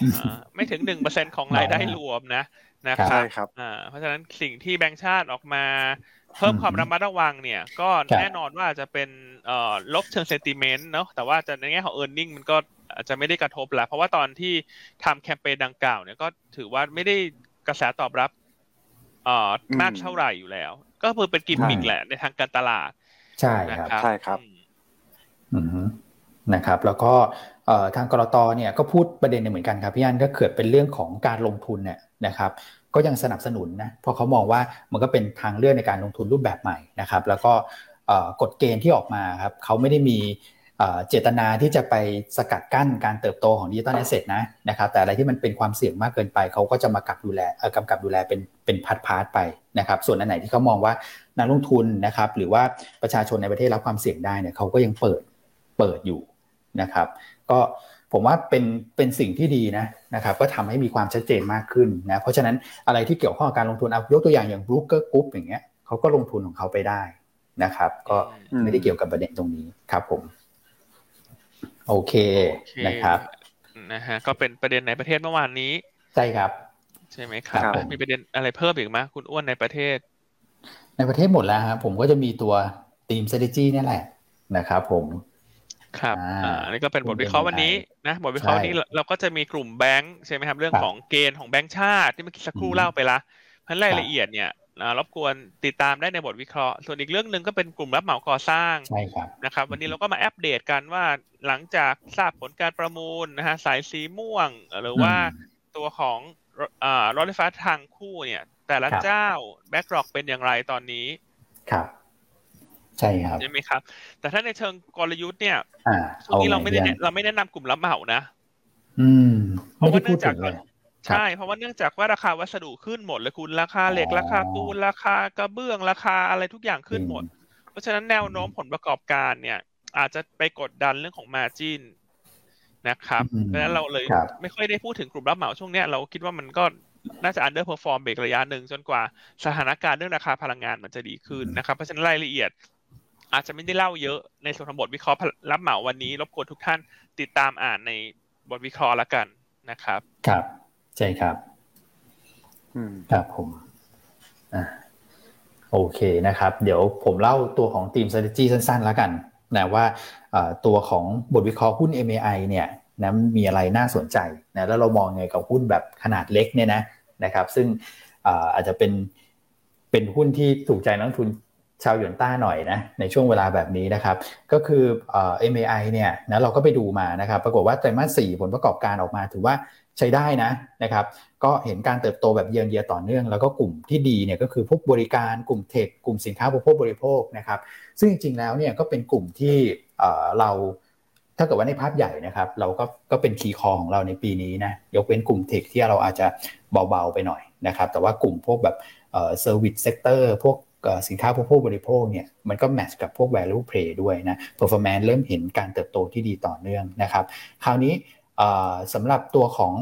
ไม่ถึงหนึ่งเปอร์เซ็นของรายได้รวมนะนะครับใช่ครับเพราะฉะนั้นสิ่งที่แบงก์ชาติออกมา เพิ่มความระมัดระวังเนี่ย ก็แน่นอนว่าจะเป็นลบเชิงเซนติเมนต์เนาะแต่ว่าจะในแง่ของเออร์เน็งมันก็อาจจะไม่ได้กระทบแล้วเพราะว่าตอนที่ทำแคมเปญดังกล่าวเนี่ยก็ถือว่าไม่ได้กระแสตอบรับมากเท่าไหร่อยู่แล้ว ก็คือเป็นกิมมิกแหละในทางการตลาด ใช่ครับใช่ครับนะครับแล้วก็ ทางกรตเนี่ยก็พูดประเด็นเหมือนกันครับพี่อันก็เกิดเป็นเรื่องของการลงทุนเนี่ยนะครับก็ยังสนับสนุนนะเพราะเขามองว่ามันก็เป็นทางเลือกในการลงทุนรูปแบบใหม่นะครับแล้วก็กฎเกณฑ์ที่ออกมาครับเขาไม่ได้มีเจตนาที่จะไปสกัดกั้นการเติบโตของ digital asset นะนะครับแต่อะไรที่มันเป็นความเสี่ยงมากเกินไป เขาก็จะมากับดูแลกำกับดูแลเป็นเป็น part part ไปนะครับส่วนอันไหนที่เขามองว่านักลงทุนนะครับหรือว่าประชาชนในประเทศรับความเสี่ยงได้เนี่ยเขาก็ยังเปิดเปิดอยู่นะครับ ก็ผมว่าเป็นเป็นสิ่งที่ดีนะนะครับก็ทำให้มีความชัดเจนมากขึ้นนะเพราะฉะนั้นอะไรที่เกี่ยวข้องกับการลงทุนเอายกตัวอย่างอย่าง Brooker Group อย่างเงี้ยเขาก็ลงทุนของเขาไปได้นะครับ ก็ไม่ได้เกี่ยวกับประเด็นตรงนี้ครับผม โอเคนะครับนะฮะก็เป็นประเด็นในประเทศเมื่อวานนี้ใช่ครับ ใช่ไหมครับ มีประเด็นอะไรเพิ่มอีกไหมคุณอ้วนในประเทศ ในประเทศหมดแล้วครับผมก็จะมีตัวทีม strategy นี่แหละนะครับผม ครับอ่านี่ก็เป็นบทวิเคราะห์วันนี้นะบทวิเคราะห์นี้เราก็จะมีกลุ่มแบงค์ใช่ไหมครับ เรื่องของเกณฑ์ของแบงค์ชาติที่เมื่อกี้สักครู่เล่าไปละเพราะรายละเอียดเนี่ยรบกวนติดตามได้ในบทวิเคราะห์ ส่วนอีกเรื่องหนึ่งก็เป็นกลุ่มรับเหมาก่อสร้างนะครับ วันนี้เราก็มาอัปเดตกันว่าหลังจากทราบผลการประมูลนะฮะสายสีม่วง หรือว่าตัวของรถไฟฟ้าทางคู่เนี่ย แต่ละเจ้าแบ็กรอกเป็นอย่างไรตอนนี้ครับ ใช่ครับใช่ไหมครับ แต่ถ้าในเชิงกลยุทธ์เนี่ยช่วงนี้เราไม่ได้เราไม่แนะนำกลุ่มรับเหมานะ อืมเพราะว่าเนื่องจากใช่ เพราะว่าเนื่องจากว่าราคาวัสดุขึ้นหมดเลยคุณราคาเหล็กราคาปูนราคากระเบื้องราคาอะไรทุกอย่างขึ้นหมด เพราะฉะนั้นแนวโน้มผลประกอบการเนี่ย อาจจะไปกดดันเรื่องของมาจินนะครับเพราะฉะนั้นเราเลยไม่ค่อยได้พูดถึงกลุ่มรับเหมาช่วงนี้เราคิดว่ามันก็น่าจะ underperform เบรกระยะหนึ่งจนกว่าสถานการณ์เรื่องราคาพลังงานมันจะดีขึ้นนะครับ เพราะฉะนั้นรายละเอียด อาจจะไม่ได้เล่าเยอะในส่วนของบทวิเคราะห์รับเหมาวันนี้ รบกวนทุกท่านติดตามอ่านในบทวิเคราะห์ละกันนะครับ ครับใช่ครับครับผมอ่าโอเคนะครับ เดี๋ยวผมเล่าตัวของทีม strategy สั้นๆ แล้วกันนะว่าตัวของบทวิเคราะห์หุ้น MAI เนี่ยนะมีอะไรน่าสนใจนะแล้วเรามองไงกับหุ้นแบบขนาดเล็กเนี่ยนะนะครับ ซึ่งอาจจะเป็นเป็นหุ้นที่ถูกใจนักลงทุน ชาวหยวนต้าหน่อยนะในช่วงเวลาแบบนี้นะครับ ก็คือ MAI เนี่ยนะเราก็ไปดูมานะครับ ปรากฏว่าไตรมาสสี่ผลประกอบการออกมาถือว่าใช้ได้นะนะครับ ก็เห็นการเติบโตแบบ year year ต่อเนื่อง แล้วก็กลุ่มที่ดีเนี่ยก็คือพวกบริการกลุ่ม tech กลุ่มสินค้าบริโภคบริโภคนะครับ ซึ่งจริงๆแล้วเนี่ยก็เป็นกลุ่มที่เราถ้าเกิดว่าในภาพใหญ่นะครับ เราก็ก็เป็น key call ของเราในปีนี้นะยกเว้นกลุ่ม tech ที่เราอาจจะเบาๆไปหน่อยนะครับ แต่ว่ากลุ่มพวกแบบ service sector พวก สินค้าผู้บริโภคเนี่ยมันก็ match กับพวก value play ด้วยนะ performance เริ่มเห็นการเติบโตที่ดีต่อเนื่องนะครับ คราวนี้สำหรับตัวของ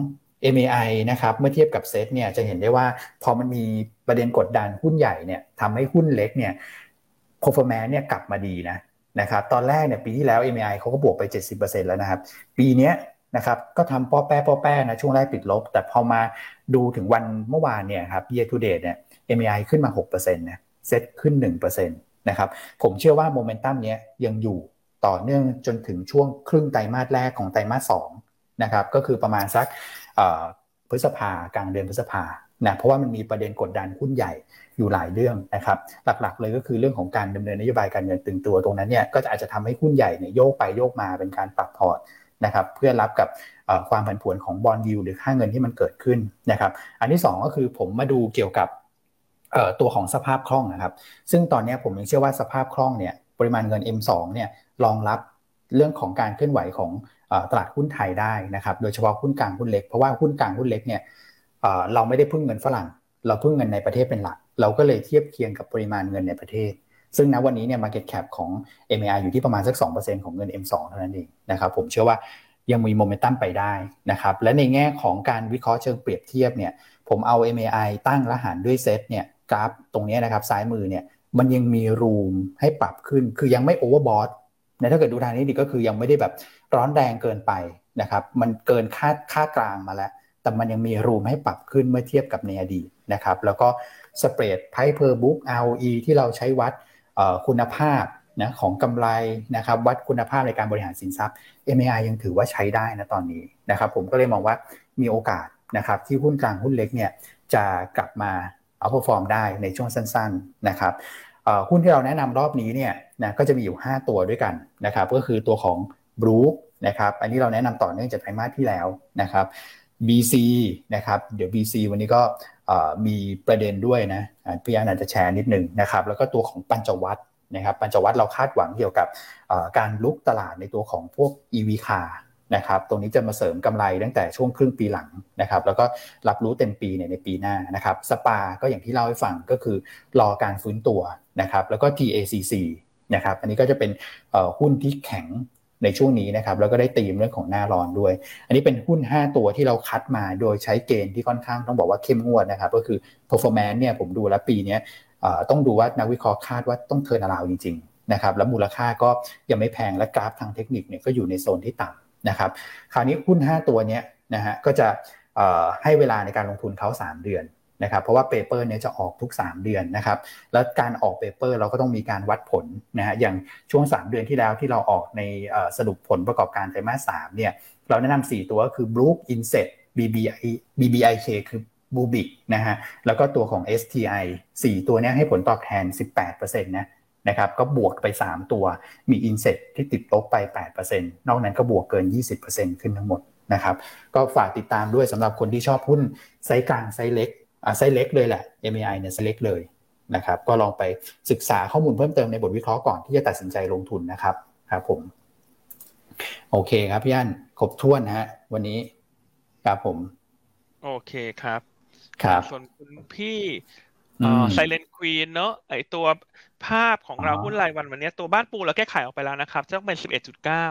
MAI นะครับเมื่อเทียบกับเซตเนี่ยจะเห็นได้ว่าพอมันมีประเด็นกดดันหุ้นใหญ่เนี่ยทำให้หุ้นเล็กเนี่ย performance เนี่ยกลับมาดีนะนะครับตอนแรกเนี่ยปีที่แล้ว MAI เขาก็บวกไป 70%แล้วนะครับ ปีนี้นะครับก็ทำป้อแป้ป้อแป้นะช่วงแรกปิดลบ แต่พอมาดูถึงวันเมื่อวานเนี่ยครับ year to date เนี่ย MAI ขึ้นมา 6%นะ เซ็ตขึ้น1%นะครับผมเชื่อว่าโมเมนตัมนี้ยังอยู่ต่อเนื่องจนถึงช่วงครึ่งไตรมาสแรกของไตรมาส2นะครับก็คือประมาณสักพฤษภากลางเดือนพฤษภานะเพราะว่ามันมีประเด็นกดดันหุ้นใหญ่อยู่หลายเรื่องนะครับหลักๆ เลยก็คือเรื่องของการดำเนินนโยบายการเงินตึงตัวตรงนั้นเนี่ยก็จะอาจจะทำให้หุ้นใหญ่เนี่ยโยกไปโยกมาเป็นการปรับพอร์ตนะครับเพื่อรับกับความผันผวนของบอลยูหรือค่าเงินที่มันเกิดขึ้นนะครับอันที่ 2 ก็คือผมมาดูเกี่ยวกับ ตัวของสภาพคล่องนะครับ ซึ่งตอนนี้ผมยังเชื่อว่าสภาพคล่องเนี่ยปริมาณเงิน M2 เนี่ยรองรับเรื่องของการเคลื่อนไหวของตลาดหุ้นไทยได้นะครับ โดยเฉพาะหุ้นกลางหุ้นเล็ก เพราะว่าหุ้นกลางหุ้นเล็กเนี่ยเราไม่ได้พึ่งเงินฝรั่ง เราพึ่งเงินในประเทศเป็นหลัก เราก็เลยเทียบเคียงกับปริมาณเงินในประเทศ ซึ่งณวันนี้เนี่ย market cap ของ MAI อยู่ที่ประมาณสัก 2%ของเงิน M2 เท่านั้นเองนะครับ ผมเชื่อว่ายังมีโมเมนตัมไปได้นะครับ และในแง่ของการวิเคราะห์เชิงเปรียบเทียบเนี่ย ผมเอา MAI ตั้งและหารด้วยเซตเนี่ย กราฟตรงนี้นะครับซ้ายมือเนี่ยมันยังมีรูมให้ปรับขึ้น คือยังไม่โอเวอร์บอทนะถ้าเกิดดูทางนี้ดีก็คือยังไม่ได้แบบร้อนแรงเกินไปนะครับมันเกินค่าค่ากลางมาแล้ว แต่มันยังมี room ให้ปรับขึ้นเมื่อเทียบกับในอดีตนะครับแล้วก็ spread price per book ROE ที่เราใช้วัดคุณภาพนะของกำไรนะครับวัดคุณภาพในการบริหารสินทรัพย์ MAI ยังถือว่าใช้ได้นะตอนนี้นะครับผมก็เลยมองว่ามีโอกาสนะครับที่หุ้นกลางหุ้นเล็กเนี่ยจะกลับมา outperform ได้ในช่วงสั้นๆนะครับหุ้นที่เราแนะนำรอบนี้เนี่ยนะก็จะมีอยู่ 5 ตัวด้วยกันนะครับก็คือตัวของบรูคนะครับอันนี้เราแนะนำต่อเนื่องจากไตรมาสที่แล้วนะครับ BC นะครับเดี๋ยว BC วันนี้ก็มีประเด็นด้วยนะพี่อานาจะแชร์นิดนึงนะครับแล้วก็ตัวของปัญจวัตรนะครับปัญจวัตรเราคาดหวังเกี่ยวกับการลุกตลาดในตัวของพวก EV car นะครับตรงนี้จะมาเสริมกำไรตั้งแต่ช่วงครึ่งปีหลังนะครับแล้วก็รับรู้เต็มปีในในปีหน้านะครับสปาก็อย่างที่เล่าให้ฟังก็คือรอการฟื้นตัวนะครับแล้วก็ TACC นะครับอันนี้ก็จะเป็นหุ้นที่แข็งในช่วงนี้นะครับแล้วก็ได้ตีมเรื่องของหน้าร้อนด้วย อันนี้เป็นหุ้น 5 ตัวที่เราคัดมาโดยใช้เกณฑ์ที่ค่อนข้างต้องบอกว่าเข้มงวดนะครับก็คือ performance เนี่ยผมดูแล้วปีนี้ต้องดูว่านักวิเคราะห์คาดว่าต้องเทินอราวจริงๆนะครับแล้วมูลค่าก็ยังไม่แพงและกราฟทางเทคนิคเนี่ยก็อยู่ในโซนที่ต่ำ นะครับ คราวนี้หุ้น 5 ตัวนี้นะฮะก็จะให้เวลาในการลงทุนเขา 3 เดือนนะครับเพราะว่า paper เนี้ยจะออกทุก 3 เดือนนะครับแล้วการออก paper เราก็ต้องมีการวัดผลนะฮะอย่างช่วง 3 เดือนที่แล้วที่เราออกในสรุปผลประกอบการไตรมาส3เนี่ยเราแนะนำ4ตัวก็คือ Brook Inset BBI BBIK คือ Bluebik นะฮะแล้วก็ตัวของ STI 4 ตัวนี้ให้ผลตอบแทน 18%นะ นะครับก็บวกไป 3 ตัวมี Inset ที่ติดลบไป 8%นอกนั้นก็บวกเกิน 20%ขึ้นทั้งหมดนะครับก็ฝากติดตามด้วยสำหรับคนที่ชอบหุ้นไซส์กลางไซส์เล็กอ่าไซส์เล็กเลยแหละ MAI เนี่ยไซส์เล็กเลยนะครับก็ลองไปศึกษาข้อมูลเพิ่มเติมในบทวิเคราะห์ก่อนที่จะตัดสินใจลงทุนนะครับครับผมโอเคครับพี่อันครบถ้วนฮะ วันนี้ครับผม โอเคครับครับส่วนคุณพี่ Silent Queen เนอะไอตัวภาพของเราหุ้นรายวันวันนี้ตัวบ้านปูเราแก้ไขออกไปแล้วนะครับจะต้องเป็นสิบเอ็ดจุดเก้า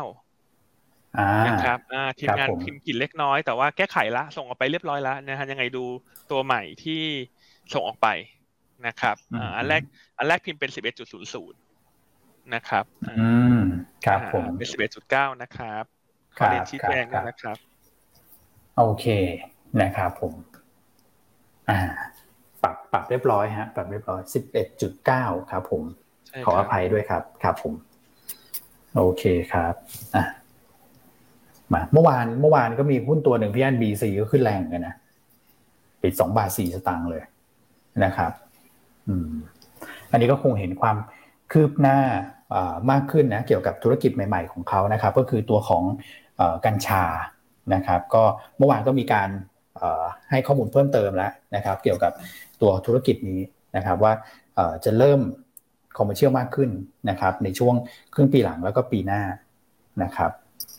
นะครับทีมงานพิมพ์กินเล็กน้อยแต่ว่าแก้ไขละส่งออกไปเรียบร้อยแล้วนะฮะยังไงดูตัวใหม่ที่ส่งออกไปนะครับอันแรกอันแรกพิมพ์เป็นสิบเอ็ดจุดศูนย์ศูนย์นะครับ อืมครับผมเป็นสิบเอ็ดจุดเก้านะครับขอเรียนชี้แจงนะครับ โอเคนะครับผม อ่า ปรับปรับเรียบร้อยฮะปรับเรียบร้อยสิบเอ็ดจุดเก้าครับผม ขออภัยด้วยครับ ครับผม โอเคครับอะมาเมื่อวานเมื่อวานก็มีหุ้นตัวหนึ่งพี่อันบีซีก็ขึ้นแรงกันนะปิดสองบาทสี่สตางค์เลยนะครับ อืม อันนี้ก็คงเห็นความคืบหน้ามากขึ้นนะเกี่ยวกับธุรกิจใหม่ๆของเขานะครับ ก็คือตัวของกัญชานะครับ ก็เมื่อวานก็มีการให้ข้อมูลเพิ่มเติมแล้วนะครับ เกี่ยวกับ ตัวธุรกิจนี้นะครับว่าจะเริ่มคอมเมอร์เชียลมากขึ้นนะครับในช่วงครึ่งปีหลังแล้วก็ปีหน้านะครับ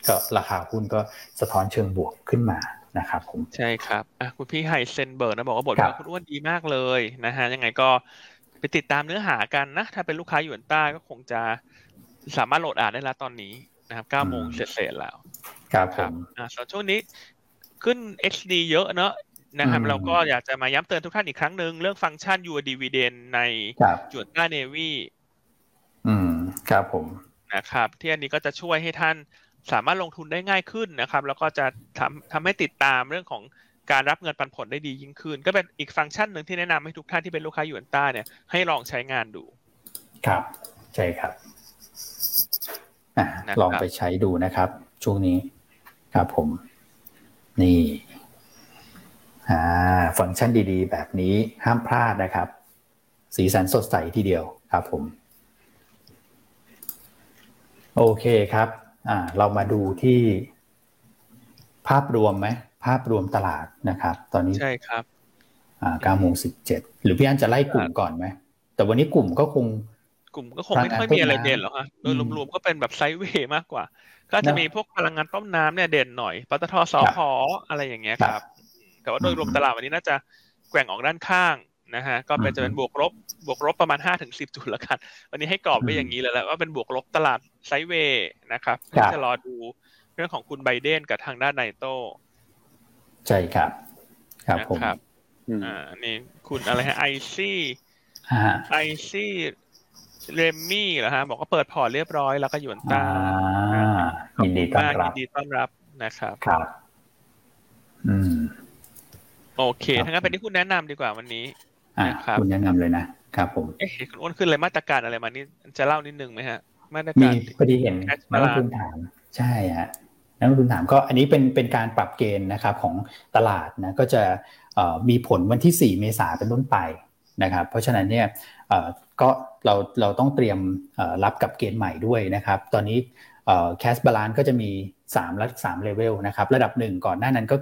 ก็ราคาหุ้นก็สะท้อนเชิงบวกขึ้นมานะครับผมใช่ครับอะคุณพี่ไฮเซนเบิร์กนะบอกว่าบทความคุณอ้วนดีมากเลยนะฮะยังไงก็ไปติดตามเนื้อหากันนะ ถ้าเป็นลูกค้าอยู่ใต้ก็คงจะสามารถโหลดอ่านได้แล้วตอนนี้นะครับ9โมงเสร็จๆแล้ว ครับผมอ่าส่วนช่วงนี้ขึ้น XD เยอะเนอะ นะครับเราก็อยากจะมาย้ำเตือนทุกท่านอีกครั้งหนึ่งเรื่องฟังก์ชัน Your Dividend ในจวดต้าเนวีอืมครับผมนะครับ ที่อันนี้ก็จะช่วยให้ท่านสามารถลงทุนได้ง่ายขึ้นนะครับ แล้วก็จะทำทำให้ติดตามเรื่องของการรับเงินปันผลได้ดียิ่งขึ้น ก็เป็นอีกฟังก์ชันหนึ่งที่แนะนำให้ทุกท่านที่เป็นลูกค้ายูนต้าเนี่ยให้ลองใช้งานดู ครับใช่ครับอลองไปใช้ดูนะครับ ช่วงนี้ครับผม นี่ อ่าฟังก์ชันดีๆ แบบนี้ห้ามพลาดนะครับ สีสันสดใสทีเดียวครับผม โอเคครับอ่าเรามาดูที่ภาพรวมไหมภาพรวมตลาดนะครับ ตอนนี้ใช่ครับอ่าเก้าโมงสิบเจ็ดหรือพี่อันจะไล่กลุ่มก่อนไหมแต่วันนี้กลุ่มก็คง กลุ่มก็คงไม่ค่อยมีอะไรเด่นหรอกฮะโดยรวมๆก็เป็นแบบไซด์เวย์มากกว่า ก็จะมีพวกพลังงานต้มน้ำเนี่ยเด่นหน่อยปตทสพอะไรอย่างเงี้ยครับ แต่ว่าโดยรวมตลาดวันนี้น่าจะแกว่งออกด้านข้างนะฮะก็เป็นจะเป็นบวกลบบวกลบประมาณห้าถึงสิบจุดละกันวันนี้ให้กรอบไว้อย่างนี้เลยแหละว่าเป็นบวกลบตลาดไซด์เวย์นะครับที่จะรอดูเรื่องของคุณไบเดนกับทางด้านไนโตใช่ครับ ครับผมอ่านี่คุณอะไรฮะไอซี่ไอซี่เรมมี่เหรอฮะบอกว่าเปิดพอร์ตเรียบร้อยแล้วก็หยวนต้ายินดีต้อนรับยินดีต้อนรับนะครับครับ อืม โอเคทั้งนั้นเป็นที่คุณแนะนำดีกว่าวันนี้นะครับคุณแนะนำเลยนะครับผมเอ๊ะคุณอ้วนขึ้นเลยมาตรการอะไรมานี่จะเล่านิดนึงไหมฮะ มาตรการพอดีเห็นนักลงทุนถามใช่ฮะนักลงทุนถามก็อันนี้เป็นเป็นการปรับเกณฑ์นะครับของตลาดนะก็จะมีผลวันที่ 4 เมษาเป็นต้นไปนะครับ เพราะฉะนั้นเนี่ยก็เราเราต้องเตรียมรับกับเกณฑ์ใหม่ด้วยนะครับ ตอนนี้แคสบาลานก็จะมี3ระดับ3เลเวลนะครับ ระดับ 1 ก่อนหน้านั้นก็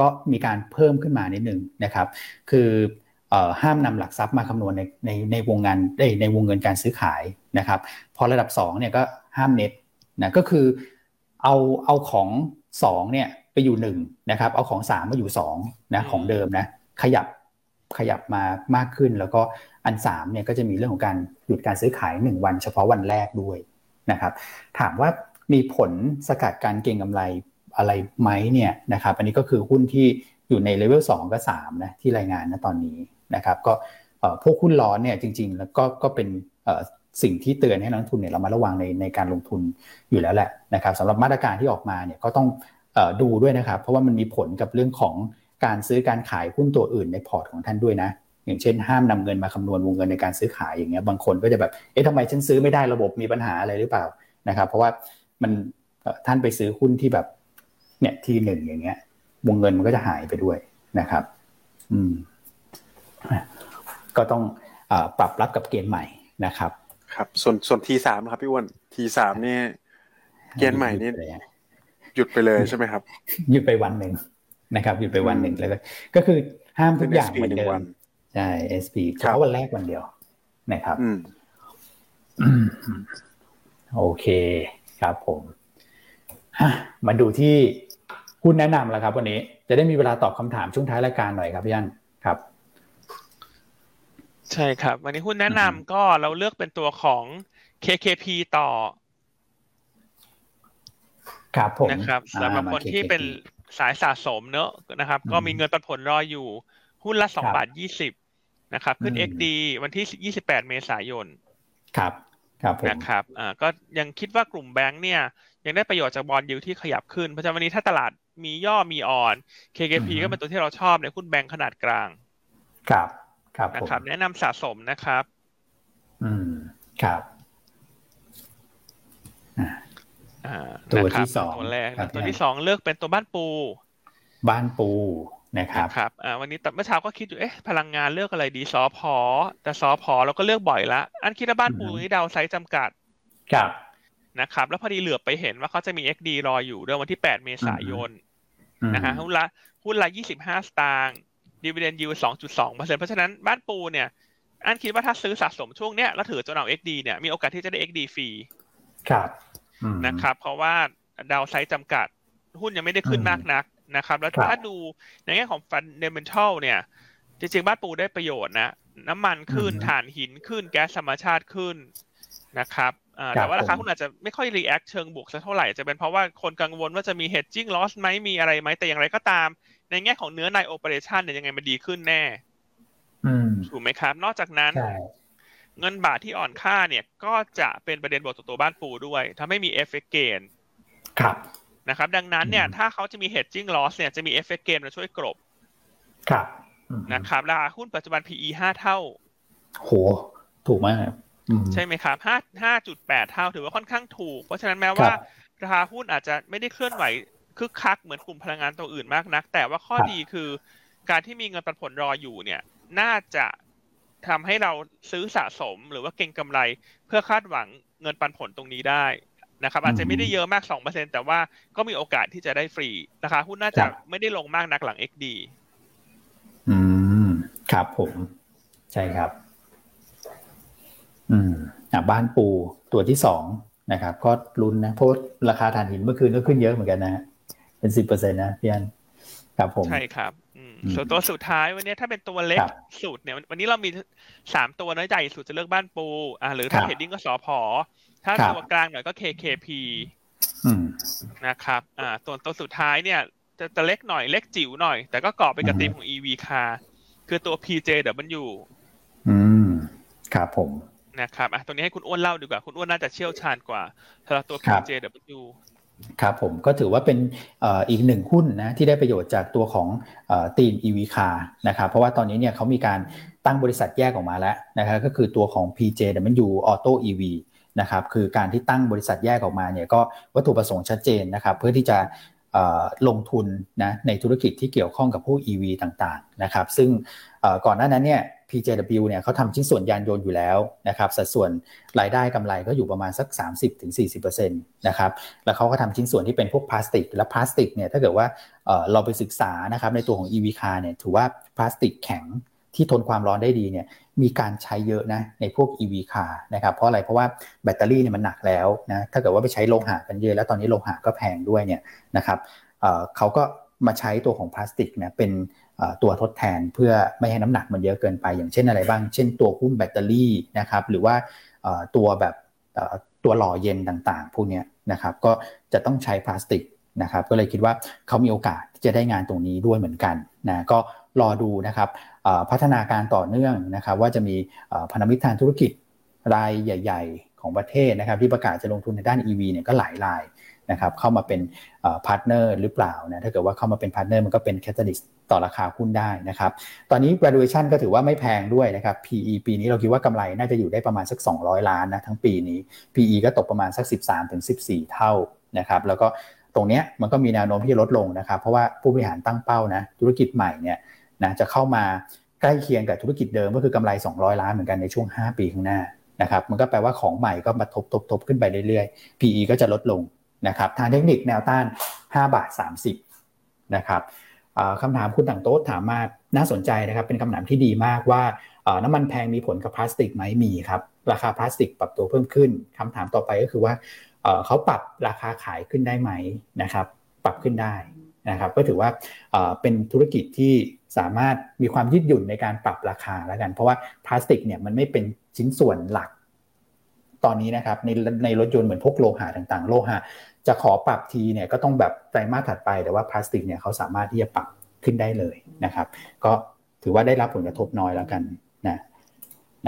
ก็มีการเพิ่มขึ้นมานิดนึงนะครับ คือห้ามนำหลักทรัพย์มาคำนวณในในในวงงานในวงเงินการซื้อขายนะครับ พอระดับ2เนี่ยก็ห้ามเน็ตนะก็คือเอาเอาของ2เนี่ยไปอยู่1นะครับ เอาของ 3 มาอยู่2นะของเดิมนะขยับขยับมามากขึ้น แล้วก็อัน3เนี่ยก็จะมีเรื่องของการหยุดการซื้อขาย 1 วันเฉพาะวันแรกด้วยนะครับ ถามว่ามีผลสกัดการเก็งกำไร อะไรไหมเนี่ยนะครับอันนี้ก็คือหุ้นที่อยู่ในเลเวล2กับ3นะที่รายงานนะตอนนี้นะครับก็พวกหุ้นร้อนเนี่ยจริง ๆ แล้วก็ก็เป็นสิ่งที่เตือนให้นักทุนเนี่ยเรามาระวังในในการลงทุนอยู่แล้วแหละนะครับสำหรับมาตรการที่ออกมาเนี่ยก็ต้องดูด้วยนะครับ เพราะว่ามันมีผลกับเรื่องของการซื้อการขายหุ้นตัวอื่นในพอร์ตของท่านด้วยนะอย่างเช่นห้ามนำเงินมาคำนวณวงเงินในการซื้อขายอย่างเงี้ยบางคนก็จะแบบเอ๊ะทำไมฉันซื้อไม่ได้ระบบมีปัญหาอะไรหรือเปล่านะครับเพราะว่ามันท่านไปซื้อหุ้นที่แบบ เนี่ยทีหนึ่งอย่างเงี้ย วงเงินมันก็จะหายไปด้วยนะครับ อืม ก็ต้องอปรับรับกับเกณฑ์ใหม่นะครับ ครับ ส่วนส่วนทีสามครับพี่อ้วนทีสามนี่เกณฑ์ใหม่นี่หยุดไปเลยใช่ไหมครับ หยุดไปวันหนึ่งนะครับ หยุดไปวันหนึ่งแล้วก็ก็คือห้ามทุกอย่างเหมือนเดิมใช่ SP เฉพาะวันแรกวันเดียวนะครับโอเคครับผม มาดูที่ หุ้นแนะนำแล้วครับ วันนี้จะได้มีเวลาตอบคำถามช่วงท้ายรายการหน่อยครับพี่อันครับ ใช่ครับ วันนี้หุ้นแนะนำก็เราเลือกเป็นตัวของ KKP ต่อ ครับผมนะครับสำหรับคนที่เป็นสายสะสมเนอะนะครับ ก็มีเงินปันผลรออยู่ หุ้นละสองบาทยี่สิบนะครับ ขึ้น XD วันที่ยี่สิบแปดเมษายน ครับ ครับนะครับ อ่า ก็ยังคิดว่ากลุ่มแบงค์เนี่ย ยังได้ประโยชน์จากบอลยูที่ขยับขึ้น เพราะฉะนั้นวันนี้ถ้าตลาด มีย่อมีอ่อน KKP ก็เป็นตัวที่เราชอบในหุ้นแบงค์ขนาดกลาง ครับ ครับนะครับ แนะนำสะสมนะครับ อืม ครับตัวที่สองตัวแรกตัวที่สองเลือกเป็นตัวบ้านปู บ้านปูนะครับครับอ่าวันนี้แต่เมื่อเช้าก็คิดอยู่เอ๊ะพลังงานเลือกอะไรดีซอพอแต่ซอพอเราก็เลือกบ่อยละอันคิดว่าบ้านปูนี้ downside จำกัดครับนะครับ แล้วพอดีเหลือบไปเห็นว่าเขาจะมี XD รออยู่เดือนวันที่ 8 เมษายน นะฮะหุ้นละหุ้นละ25สตางค์ดีเวเดนยู2.2เปอร์เซ็นต์เพราะฉะนั้นบ้านปูเนี่ย อันคิดว่าถ้าซื้อสะสมช่วงเนี้ยแล้วถือจนเอา XD เนี่ยมีโอกาสที่จะได้ XD ฟรีครับนะครับ เพราะว่า downside จำกัด หุ้นยังไม่ได้ขึ้นมากนักนะครับ แล้วถ้าดูในแง่ของ fundamental เนี่ย จริงๆ บ้านปูได้ประโยชน์นะ น้ำมันขึ้นถ่านหินขึ้นแก๊สธรรมชาติขึ้นนะครับ แต่ว่าราคาหุ้นอาจจะไม่ค่อย react เชิงบวกสักเท่าไหร่จะเป็นเพราะว่าคนกังวลว่าจะมี hedging loss ไหมมีอะไรไหมแต่อย่างไรก็ตาม ในแง่ของเนื้อใน operation เนี่ยยังไงมันดีขึ้นแน่ถูกไหมครับ นอกจากนั้น เงินบาทที่อ่อนค่าเนี่ย ก็จะเป็นประเด็นบวกต่อตัวบ้านปูด้วยทำให้มี FX gainครับนะครับ ดังนั้นเนี่ย ถ้าเขาจะมี hedging loss เนี่ยจะมี FX gain มาช่วยกลบครับนะครับราคาหุ้นปัจจุบัน PE ห้าเท่า โห ถูกมาก ใช่ไหมครับห้าห้าจุดแปดเท่าถือว่าค่อนข้างถูก เพราะฉะนั้นแม้ว่าราคาหุ้นอาจจะไม่ได้เคลื่อนไหวคึกคักเหมือนกลุ่มพลังงานตัวอื่นมากนัก แต่ว่าข้อดีคือการที่มีเงินปันผลรออยู่เนี่ย น่าจะทำให้เราซื้อสะสมหรือว่าเก็งกำไรเพื่อคาดหวังเงินปันผลตรงนี้ได้นะครับ อาจจะไม่ได้เยอะมากสองเปอร์เซ็นแต่ว่าก็มีโอกาสที่จะได้ฟรีราคาหุ้นน่าจะไม่ได้ลงมากนักหลัง XD อืมครับผม ใช่ครับ อืมอ่าบ้านปูตัวที่สองนะครับ ก็ลุ้นนะเพราะราคาถ่านหินเมื่อคืนก็ขึ้นเยอะเหมือนกันนะ เป็นสิบเปอร์เซ็นต์นะพี่อันครับผมใช่ครับส่วนตัวสุดท้ายวันนี้ถ้าเป็นตัวเล็กสุดเนี่ย วันนี้เรามีสามตัวน้อยใหญ่สุดจะเลือกบ้านปู อ่าหรือถ้าเฮดดิ้งก็สอพอถ้าตัวกลางหน่อยก็ KKP นะครับ อ่าตัวตัวสุดท้ายเนี่ยจะจะเล็กหน่อยเล็กจิ๋วหน่อย แต่ก็เกาะไปกับตีมของ EV car คือตัว PJW อืมครับผม นะครับอะตัวนี้ให้คุณอ้วนเล่าดีกว่า คุณอ้วนน่าจะเชี่ยวชาญกว่าสำหรับตัว PJW ครับผมก็ถือว่าเป็นอีกหนึ่งหุ้นนะที่ได้ประโยชน์จากตัวของตีม EV car นะครับเพราะว่าตอนนี้เนี่ยเขามีการตั้งบริษัทแยกออกมาแล้วนะครับก็คือตัวของ PJW Auto EV นะครับคือการที่ตั้งบริษัทแยกออกมาเนี่ยก็วัตถุประสงค์ชัดเจนนะครับเพื่อที่จะลงทุนนะในธุรกิจที่เกี่ยวข้องกับพวก EV ต่างๆนะครับซึ่งก่อนหน้านั้นเนี่ย PJW เนี่ยเขาทำชิ้นส่วนยานยนต์อยู่แล้วนะครับสัดส่วนรายได้กำไรก็อยู่ประมาณสัก 30-40%นะครับแล้วเขาก็ทำชิ้นส่วนที่เป็นพวกพลาสติก และพลาสติกเนี่ยถ้าเกิดว่าเราไปศึกษานะครับในตัวของ EV car เนี่ยถือว่าพลาสติกแข็งที่ทนความร้อนได้ดีเนี่ยมีการใช้เยอะนะในพวก EV car นะครับเพราะอะไรเพราะว่าแบตเตอรี่เนี่ยมันหนักแล้วนะถ้าเกิดว่าไปใช้โลหะกันเยอะแล้วตอนนี้โลหะก็แพงด้วยเนี่ยนะครับเขาก็มาใช้ตัวของพลาสติกเนี่ยเป็น ตัวทดแทนเพื่อไม่ให้น้ำหนักมันเยอะเกินไป อย่างเช่นอะไรบ้าง เช่นตัวหุ้มแบตเตอรี่นะครับหรือว่าตัวแบบตัวหล่อเย็นต่างๆ พวกนี้นะครับก็จะต้องใช้พลาสติกนะครับก็เลยคิดว่าเขามีโอกาสที่จะได้งานตรงนี้ด้วยเหมือนกันนะก็รอดูนะครับพัฒนาการต่อเนื่องนะครับว่าจะมีพันธมิตรทางธุรกิจรายใหญ่ ๆ ของประเทศนะครับที่ประกาศจะลงทุนในด้าน EV เนี่ยก็หลายรายนะครับเข้ามาเป็น partner หรือเปล่านะถ้าเกิดว่าเข้ามาเป็น partner มันก็เป็น catalyst ต่อราคาหุ้นได้นะครับ ตอนนี้ valuation ก็ถือว่าไม่แพงด้วยนะครับ PE ปีนี้เราคิดว่ากำไรน่าจะอยู่ได้ประมาณสัก 200 ล้านนะทั้งปีนี้ PE ก็ตกประมาณสัก 13-14 เท่านะครับ แล้วก็ตรงเนี้ยมันก็มีแนวโน้มที่ลดลงนะครับ เพราะว่าผู้บริหารตั้งเป้านะธุรกิจใหม่เนี่ยนะจะเข้ามาใกล้เคียงกับธุรกิจเดิมก็คือกำไร 200 ล้านเหมือนกันในช่วง 5 ปีข้างหน้านะครับ มันก็แปลว่าของใหม่ก็มาทบทบทบขึ้นไปเรื่อยๆ PE ก็จะลดลงนะครับ ทางเทคนิคแนวต้าน 5 บาท 30นะครับ คำถามคุณต่างโต๊ะถามมาน่าสนใจนะครับ เป็นคำถามที่ดีมากว่าน้ำมันแพงมีผลกับพลาสติกไหมมีครับ ราคาพลาสติกปรับตัวเพิ่มขึ้นคำถามต่อไปก็คือว่าเขาปรับราคาขายขึ้นได้ไหมนะครับ ปรับขึ้นได้นะครับก็ถือว่าเป็นธุรกิจที่สามารถมีความยืดหยุ่นในการปรับราคาแล้วกัน เพราะว่าพลาสติกเนี่ยมันไม่เป็นชิ้นส่วนหลักตอนนี้นะครับในในรถยนต์เหมือนพวกโลหะต่างๆ โลหะ จะขอปรับทีเนี่ยก็ต้องแบบไตรมาสถัดไปแต่ว่าพลาสติกเนี่ยเขาสามารถที่จะปรับขึ้นได้เลยนะครับ ก็ถือว่าได้รับผลกระทบน้อยแล้วกันนะ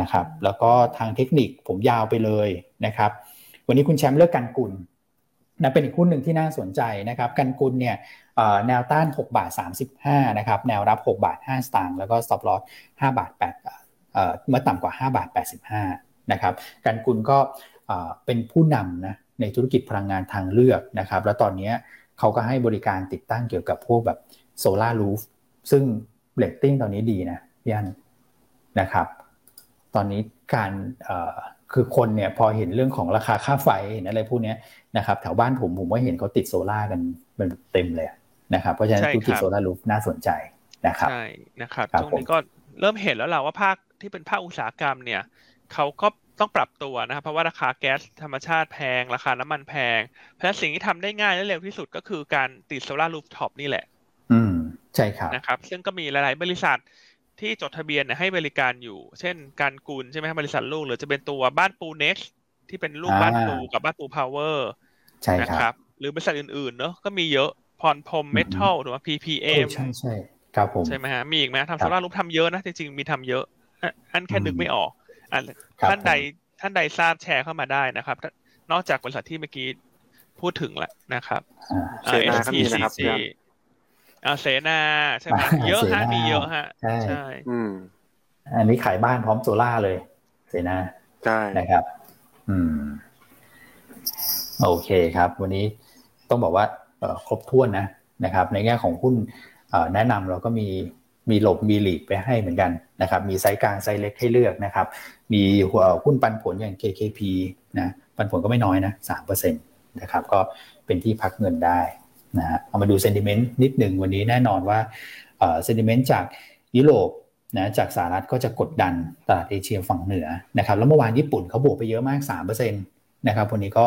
นะครับ แล้วก็ทางเทคนิคผมยาวไปเลยนะครับ วันนี้คุณแชมป์เลือกกันกุลนะเป็นอีกหุ้นหนึ่งที่น่าสนใจนะครับกันกุลเนี่ยแนวต้าน 6 บาท 35 นะครับ แนวรับ 6 บาท 5 สตางค์แล้วก็ stop loss 5 บาท8เมื่อต่ำกว่า 5 บาท 85 นะครับ กันกุลก็เป็นผู้นำนะ ในธุรกิจพลังงานทางเลือกนะครับ แล้วตอนนี้เขาก็ให้บริการติดตั้งเกี่ยวกับพวกแบบ solar roof ซึ่งเรตติ้งตอนนี้ดีนะพี่อันนะครับ ตอนนี้การคือคนเนี่ยพอเห็นเรื่องของราคาค่าไฟเห็นอะไรพวกนี้นะครับแถวบ้านผมผมว่าเห็นเขาติดโซล่ากันมันเต็มเลยนะครับเพราะฉะนั้นธุรกิจ solar roof น่าสนใจนะครับใช่นะครับตรงนี้ก็เริ่มเห็นแล้วแหละว่าภาคที่เป็นภาคอุตสาหกรรมเนี่ยเขาก็ ต้องปรับตัวนะครับเพราะว่าราคาแก๊สธรรมชาติแพง ราคาน้ำมันแพง เพราะฉะนั้นสิ่งที่ทำได้ง่ายและเร็วที่สุดก็คือการติด solar rooftop นี่แหละ อืมใช่ครับนะครับ ซึ่งก็มีหลาย ๆ บริษัทที่จดทะเบียนให้บริการอยู่ เช่น การกูลใช่ไหมครับบริษัทลูกหรือจะเป็นตัวบ้านปู NEXT ที่เป็นลูกบ้านปูกับบ้านปูพาวเวอร์ใช่ครับ หรือบริษัทอื่น ๆ เนอะก็มีเยอะพรพรหมเมทัลหรือว่า PPM ใช่ใช่ครับผมใช่ไหมฮะมีอีกไหมทำ solar roof ทำเยอะนะจริง ๆ มีทำเยอะอันแค่นึกไม่ออกอัน ท่านใดท่านใดทราบแชร์เข้ามาได้นะครับ นอกจากบริษัทที่เมื่อกี้พูดถึงแล้วนะครับเซนาก็มีนะครับอ่าเสนาใช่ไหมเยอะฮะมีเยอะฮะใช่อืมอันนี้ขายบ้านพร้อมโซล่าเลย เสนาใช่นะครับ อืม โอเคครับ วันนี้ต้องบอกว่าครบถ้วนนะนะครับ ในแง่ของหุ้นแนะนำเราก็มี มีหลบมีหลีกไปให้เหมือนกันนะครับมีไซส์กลางไซส์เล็กให้เลือกนะครับมีหัวหุ้นปันผลอย่าง KKP นะปันผลก็ไม่น้อยนะสามเปอร์เซ็นต์นะครับก็เป็นที่พักเงินได้นะฮะเอามาดู sentiment นิดหนึ่งวันนี้แน่นอนว่า sentiment จากยุโรปนะจากสหรัฐก็จะกดดันตลาดเอเชียฝั่งเหนือนะครับแล้วเมื่อวานญี่ปุ่นเขาบวกไปเยอะมาก3%นะครับวันนี้ก็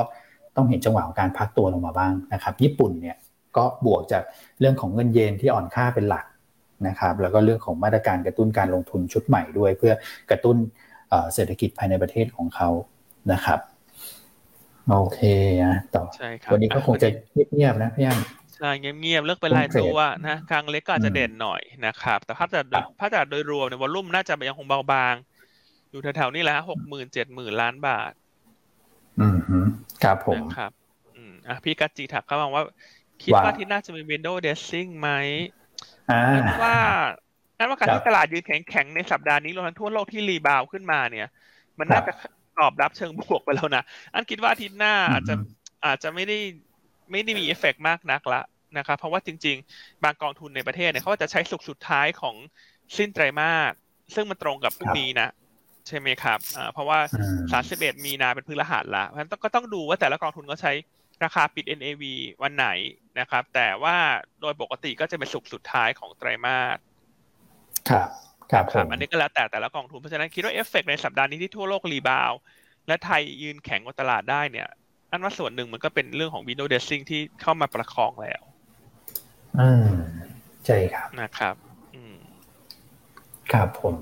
ต้องเห็นจังหวะของการพักตัวลงมาบ้างนะครับญี่ปุ่นเนี่ยก็บวกจากเรื่องของเงินเยนที่อ่อนค่าเป็นหลัก นะครับแล้วก็เรื่องของมาตรการกระตุ้นการลงทุนชุดใหม่ด้วย เพื่อกระตุ้นเศรษฐกิจภายในประเทศของเขานะครับโอเคนะต่อวันนี้ก็คงจะเงียบๆนะพี่ยันใช่เงียบๆเลือกเป็นรายตัวนะกลางเล็กก็อาจจะเด่นหน่อยนะครับ แต่ภาพจากภาพจากโดยรวมในวอลุ่มน่าจะยังคงเบาบาง อยู่แถวๆนี้แหละหกหมื่นเจ็ดหมื่นล้านบาท อืมครับผมครับ อืมอะพี่กัจจีถักเขาบอกว่า คิดว่าที่น่าจะมี Windows Dressing ไหม อ่าว่านั่นว่าการที่ตลาดยืนแข็งๆในสัปดาห์นี้รวมทั้งทั่วโลกที่ rebound ขึ้นมาเนี่ย มันน่าจะตอบรับเชิงบวกไปแล้วนะอันคิดว่าอาทิตย์หน้าอาจจะอาจจะไม่ได้ไม่ได้มีเอฟเฟกมากนักละนะครับเพราะว่าจริง ๆ บางกองทุนในประเทศเนี่ยเขาจะใช้ศุกร์สุดท้ายของสิ้นไตรมาสซึ่งมันตรงกับพรุ่งนี้นะใช่ไหมครับเพราะว่าสามสิบเอ็ดมีนาเป็นพฤหัสละเพราะฉะนั้นก็ต้องดูว่าแต่ละกองทุนเขาใช้ ราคาปิด NAV วันไหนนะครับ แต่ว่าโดยปกติก็จะเป็นศุกร์สุดท้ายของไตรมาสครับครับผมอันนี้ก็แล้วแต่แต่ละกองทุนเพราะฉะนั้นคิดว่าเอฟเฟกในสัปดาห์นี้ที่ทั่วโลก rebound และไทยยืนแข็งกว่าตลาดได้เนี่ยอันว่าส่วนหนึ่งมันก็เป็นเรื่องของ window dressing ที่เข้ามาประคองแล้วอืมใช่ครับนะครับ อืมครับผม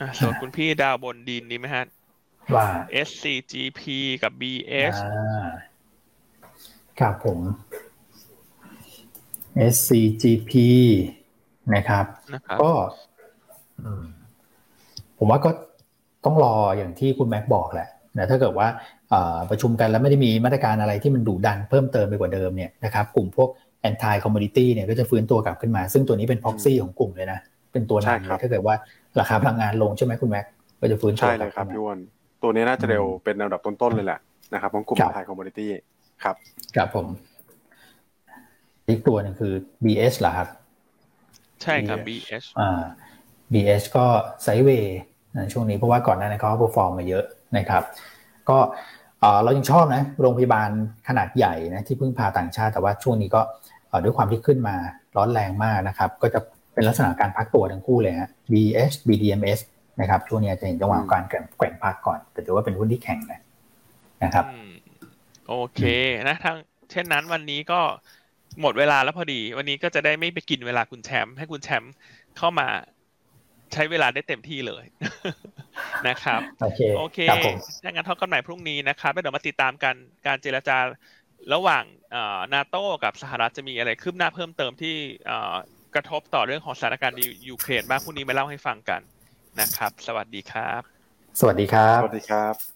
อ่าส่วนคุณพี่ดาวบนดินดีไหมฮะ ว่า SCGP กับ BS ครับผม SCGP นะครับก็ผมว่าก็ต้องรออย่างที่คุณแม็กบอกแหละนะถ้าเกิดว่าประชุมกันแล้วไม่ได้มีมาตรการอะไรที่มันดุดันเพิ่มเติมไปกว่าเดิมเนี่ยนะครับกลุ่มพวก anti commodity เนี่ยก็จะฟื้นตัวกลับขึ้นมา ซึ่งตัวนี้เป็น proxy ของกลุ่มเลยนะ เป็นตัวนำเลยถ้าเกิดว่าราคาพลังงานลงใช่ไหมคุณแม็กก็จะฟื้นตัวใช่เลยครับพี่อัน ตัวนี้น่าจะเร็วเป็นอันดับต้นๆเลยแหละนะครับของกลุ่ม anti commodity ครับครับผม อีกตัวนึงคือ BS เหรอครับ ใช่ครับ BS อ่า BS ก็ sideway ช่วงนี้เพราะว่าก่อนหน้านี้เขา perform มาเยอะนะครับ ก็เรายังชอบนะโรงพยาบาลขนาดใหญ่นะที่พึ่งพาต่างชาติแต่ว่าช่วงนี้ก็ด้วยความที่ขึ้นมาร้อนแรงมากนะครับ ก็จะเป็นลักษณะการพักตัวทั้งคู่เลยฮะ BH BDMs นะครับช่วงนี้จะเห็นจังหวะการแกว่งพักก่อน แต่ถือว่าเป็นหุ้นที่แข็งนะนะครับโอเคนะทางเช่นนั้นวันนี้ก็หมดเวลาแล้วพอดี วันนี้ก็จะได้ไม่ไปกินเวลาคุณแชมป์ให้คุณแชมป์เข้ามาใช้เวลาได้เต็มที่เลยนะครับโอเคโอเคถ้างั้นเท่ากันใหม่พรุ่งนี้นะครับเดี๋ยวมาติดตามกันการเจรจาระหว่างนาโต้กับสหรัฐจะมีอะไรคืบหน้าเพิ่มเติมที่กระทบต่อเรื่องของสถานการณ์ในยูเครนบ้างพรุ่งนี้มาเล่าให้ฟังกัน นะครับ สวัสดีครับ สวัสดีครับ สวัสดีครับ